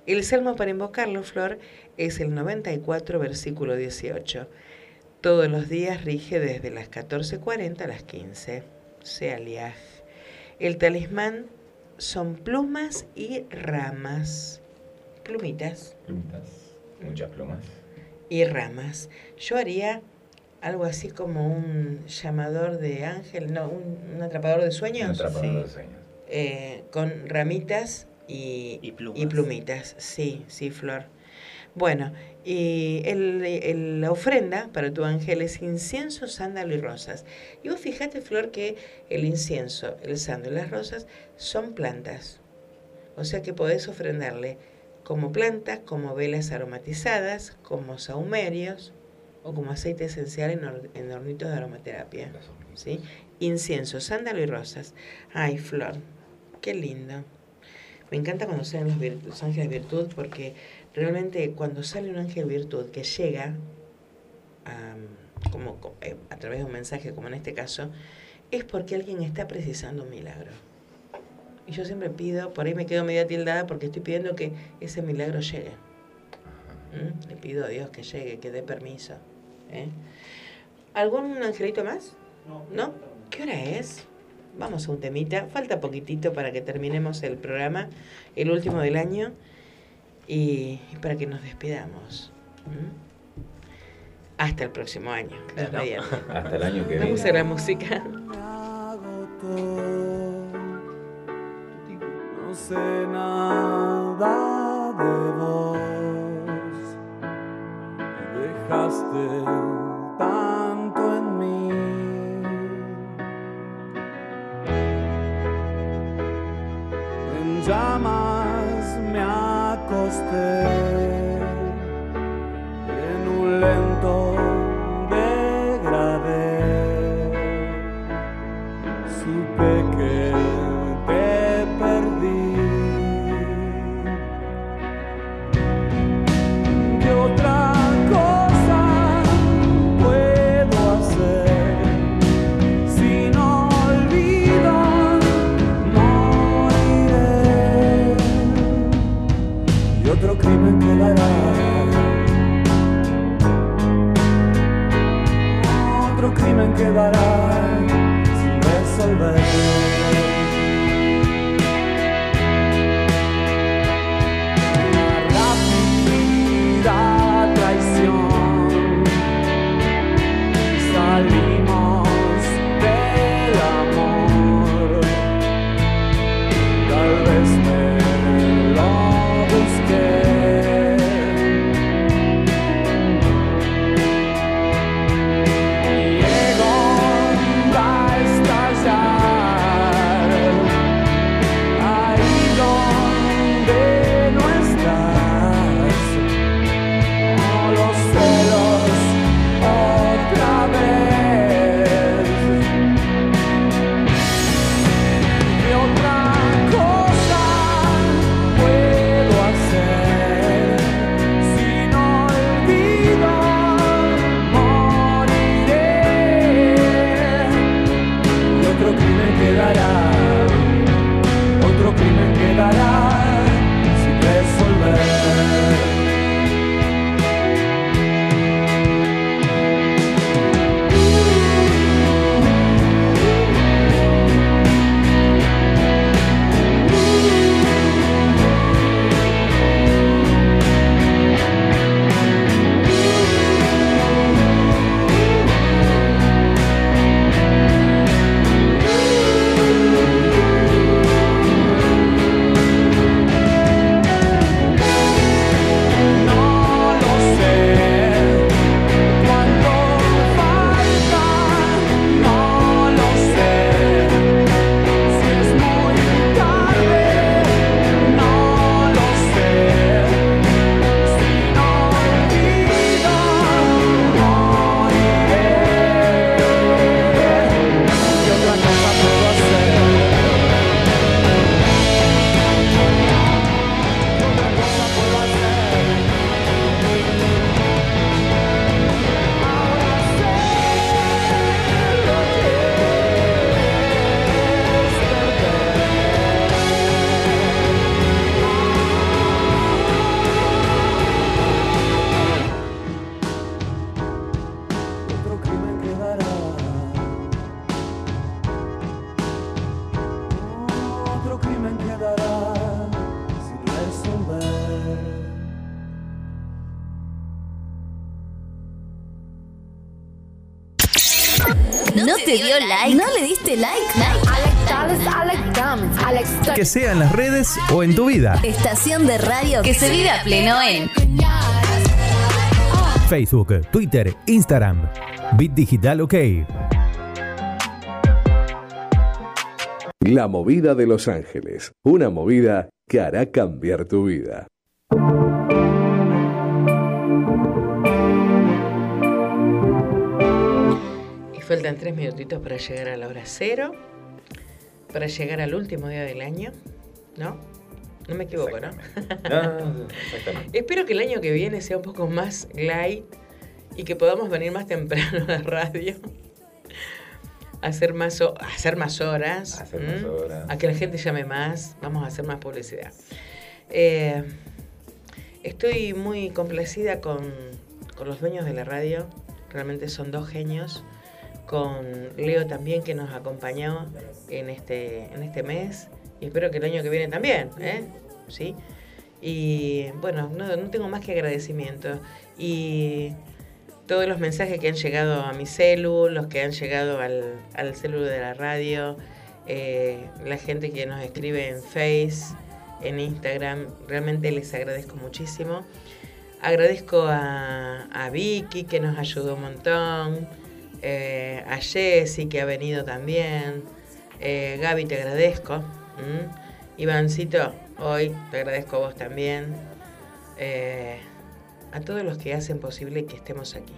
El salmo para invocarlo, Flor, es el 94, versículo 18. Todos los días rige desde las 14.40 a las 15. Sea Liaj. El talismán son plumas y ramas. Plumitas Plumas. Muchas plumas. y ramas. Yo haría algo así como un llamador de ángel, no, un, un atrapador de sueños. Un atrapador Sí. de sueños. Eh, con ramitas y, y plumitas. Sí, sí, Flor. Bueno, y el- el- la ofrenda para tu ángel es incienso, sándalo y rosas. Y vos fíjate, Flor, que el incienso, el sándalo y las rosas son plantas. O sea que podés ofrendarle como plantas, como velas aromatizadas, como sahumerios o como aceite esencial en, hor- en hornitos de aromaterapia. ¿sí? Incienso, sándalo y rosas. Ay, Flor, qué lindo. Me encanta cuando salen los, los ángeles virtud porque realmente cuando sale un ángel virtud que llega a, como, co- eh, a través de un mensaje como en este caso, es porque alguien está precisando un milagro. Y yo siempre pido, por ahí me quedo media tildada porque estoy pidiendo que ese milagro llegue. ¿Mm? Le pido a Dios que llegue, que dé permiso. ¿eh? ¿Algún angelito más? No. ¿Qué hora es? Vamos a un temita. Falta poquitito para que terminemos el programa, el último del año, y, para que nos despidamos. ¿Mm? Hasta el próximo año. Claro. Hasta el año que Vamos viene. a la música. No sé nada de vos. Dejaste tanto llamas me acosté. Sea en las redes o en tu vida. Estación de radio que se vive a pleno en Facebook, Twitter, Instagram. Bit Digital OK. La movida de Los Ángeles. Una movida que hará cambiar tu vida. Y faltan tres minutitos para llegar a la hora cero, para llegar al último día del año, ¿no? No me equivoco, ¿no? exactamente. Espero que el año que viene sea un poco más light y que podamos venir más temprano a la radio. Hacer más, hacer más horas. hacer más ¿m? horas. A que la gente llame más. Vamos a hacer más publicidad. Eh, estoy muy complacida con, con los dueños de la radio. Realmente son dos genios. Con Leo también que nos acompañó en este, en este mes. Y espero que el año que viene también. ¿eh? ¿Sí? Y bueno, no, no tengo más que agradecimiento. Y todos los mensajes que han llegado a mi celu, los que han llegado al, al de la radio, eh, la gente que nos escribe en Face, en Instagram. Realmente les agradezco muchísimo. Agradezco a, a Vicky que nos ayudó un montón, eh, a Jessy que ha venido también, eh, Gaby te agradezco, ¿m? Ivancito, hoy te agradezco a vos también, eh, a todos los que hacen posible que estemos aquí.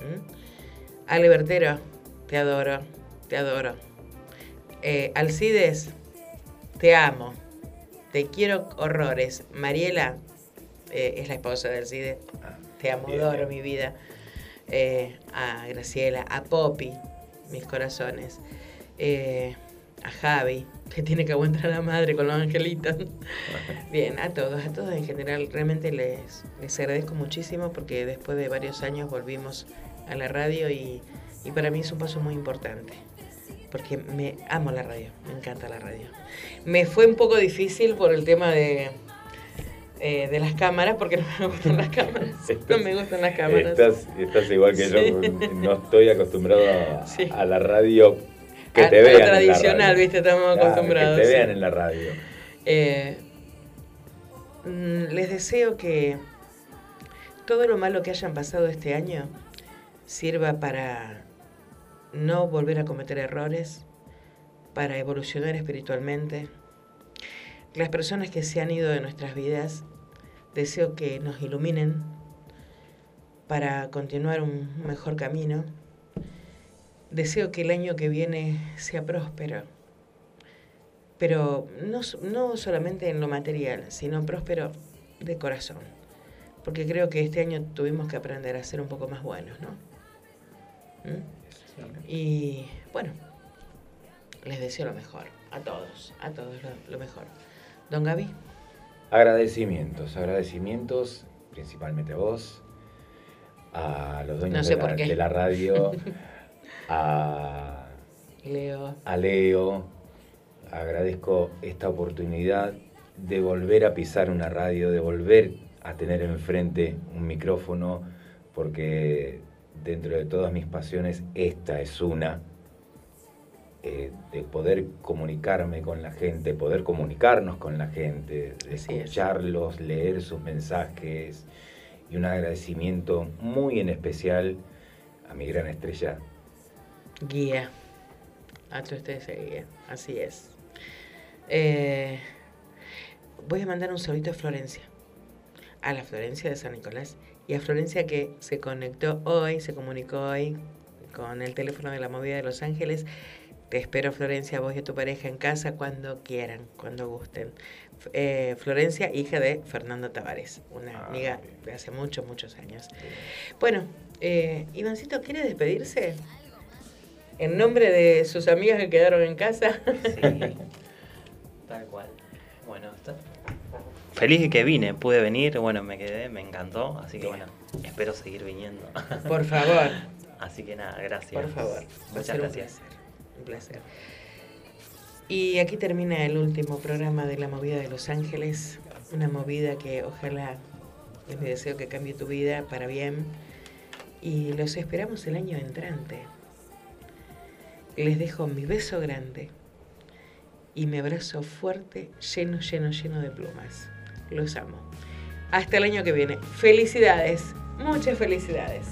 ¿m? Ale Bertero, te adoro, te adoro. Alcides, te amo, te quiero horrores. Mariela, es la esposa de Alcides, te amo, adoro mi vida. Eh, a Graciela, a Poppy, mis corazones. Eh, a Javi, que tiene que aguantar a la madre con los angelitos. Bien, a todos, a todos en general, realmente les, les agradezco muchísimo porque después de varios años volvimos a la radio y, y para mí es un paso muy importante. Porque me amo la radio, me encanta la radio. Me fue un poco difícil por el tema de, eh, de las cámaras, porque no me gustan las cámaras. No me gustan las cámaras. Estás, estás igual que Sí. yo, no estoy acostumbrado a, Sí. a la radio que A- te vean. en la radio. ¿viste? Estamos Claro, acostumbrados, Que te vean en la radio. Eh, mm, les deseo que todo lo malo que hayan pasado este año sirva para no volver a cometer errores, para evolucionar espiritualmente. Las personas que se han ido de nuestras vidas, deseo que nos iluminen para continuar un mejor camino. Deseo que el año que viene sea próspero pero no, no solamente en lo material, sino próspero de corazón. Porque creo que este año tuvimos que aprender a ser un poco más buenos, ¿no? ¿Mm? Y bueno, les deseo lo mejor, a todos, a todos lo, lo mejor. Don Gaby, Agradecimientos, agradecimientos principalmente a vos, a los dueños No sé de, la, de la radio, a, Leo, a Leo. Agradezco esta oportunidad de volver a pisar una radio, de volver a tener enfrente un micrófono, porque dentro de todas mis pasiones esta es una. Eh, de poder comunicarme con la gente, poder comunicarnos con la gente, de escucharlos, leer sus mensajes y un agradecimiento muy en especial a mi gran estrella guía. A tu ese guía, así es. Eh, voy a mandar un saludito a Florencia, a la Florencia de San Nicolás y a Florencia que se conectó hoy, se comunicó hoy con el teléfono de la movida de Los Ángeles. Te espero, Florencia, vos y tu pareja en casa cuando quieran, cuando gusten. Eh, Florencia, hija de Fernando Tavares, una amiga de hace muchos, muchos años. Bueno, eh, Ivancito, ¿quiere despedirse? En nombre de sus amigas que quedaron en casa. Tal cual. Bueno, está. Feliz de que vine, pude venir, bueno, me quedé, me encantó, así que bueno, espero seguir viniendo. Por favor. Así que nada, gracias. Por favor. A Muchas gracias. Un placer. Y aquí termina el último programa de la movida de Los Ángeles. Una movida que ojalá es mi deseo que cambie tu vida para bien. Y los esperamos el año entrante. Les dejo mi beso grande y mi abrazo fuerte, lleno, lleno, lleno de plumas. Los amo. Hasta el año que viene. Felicidades. Muchas felicidades.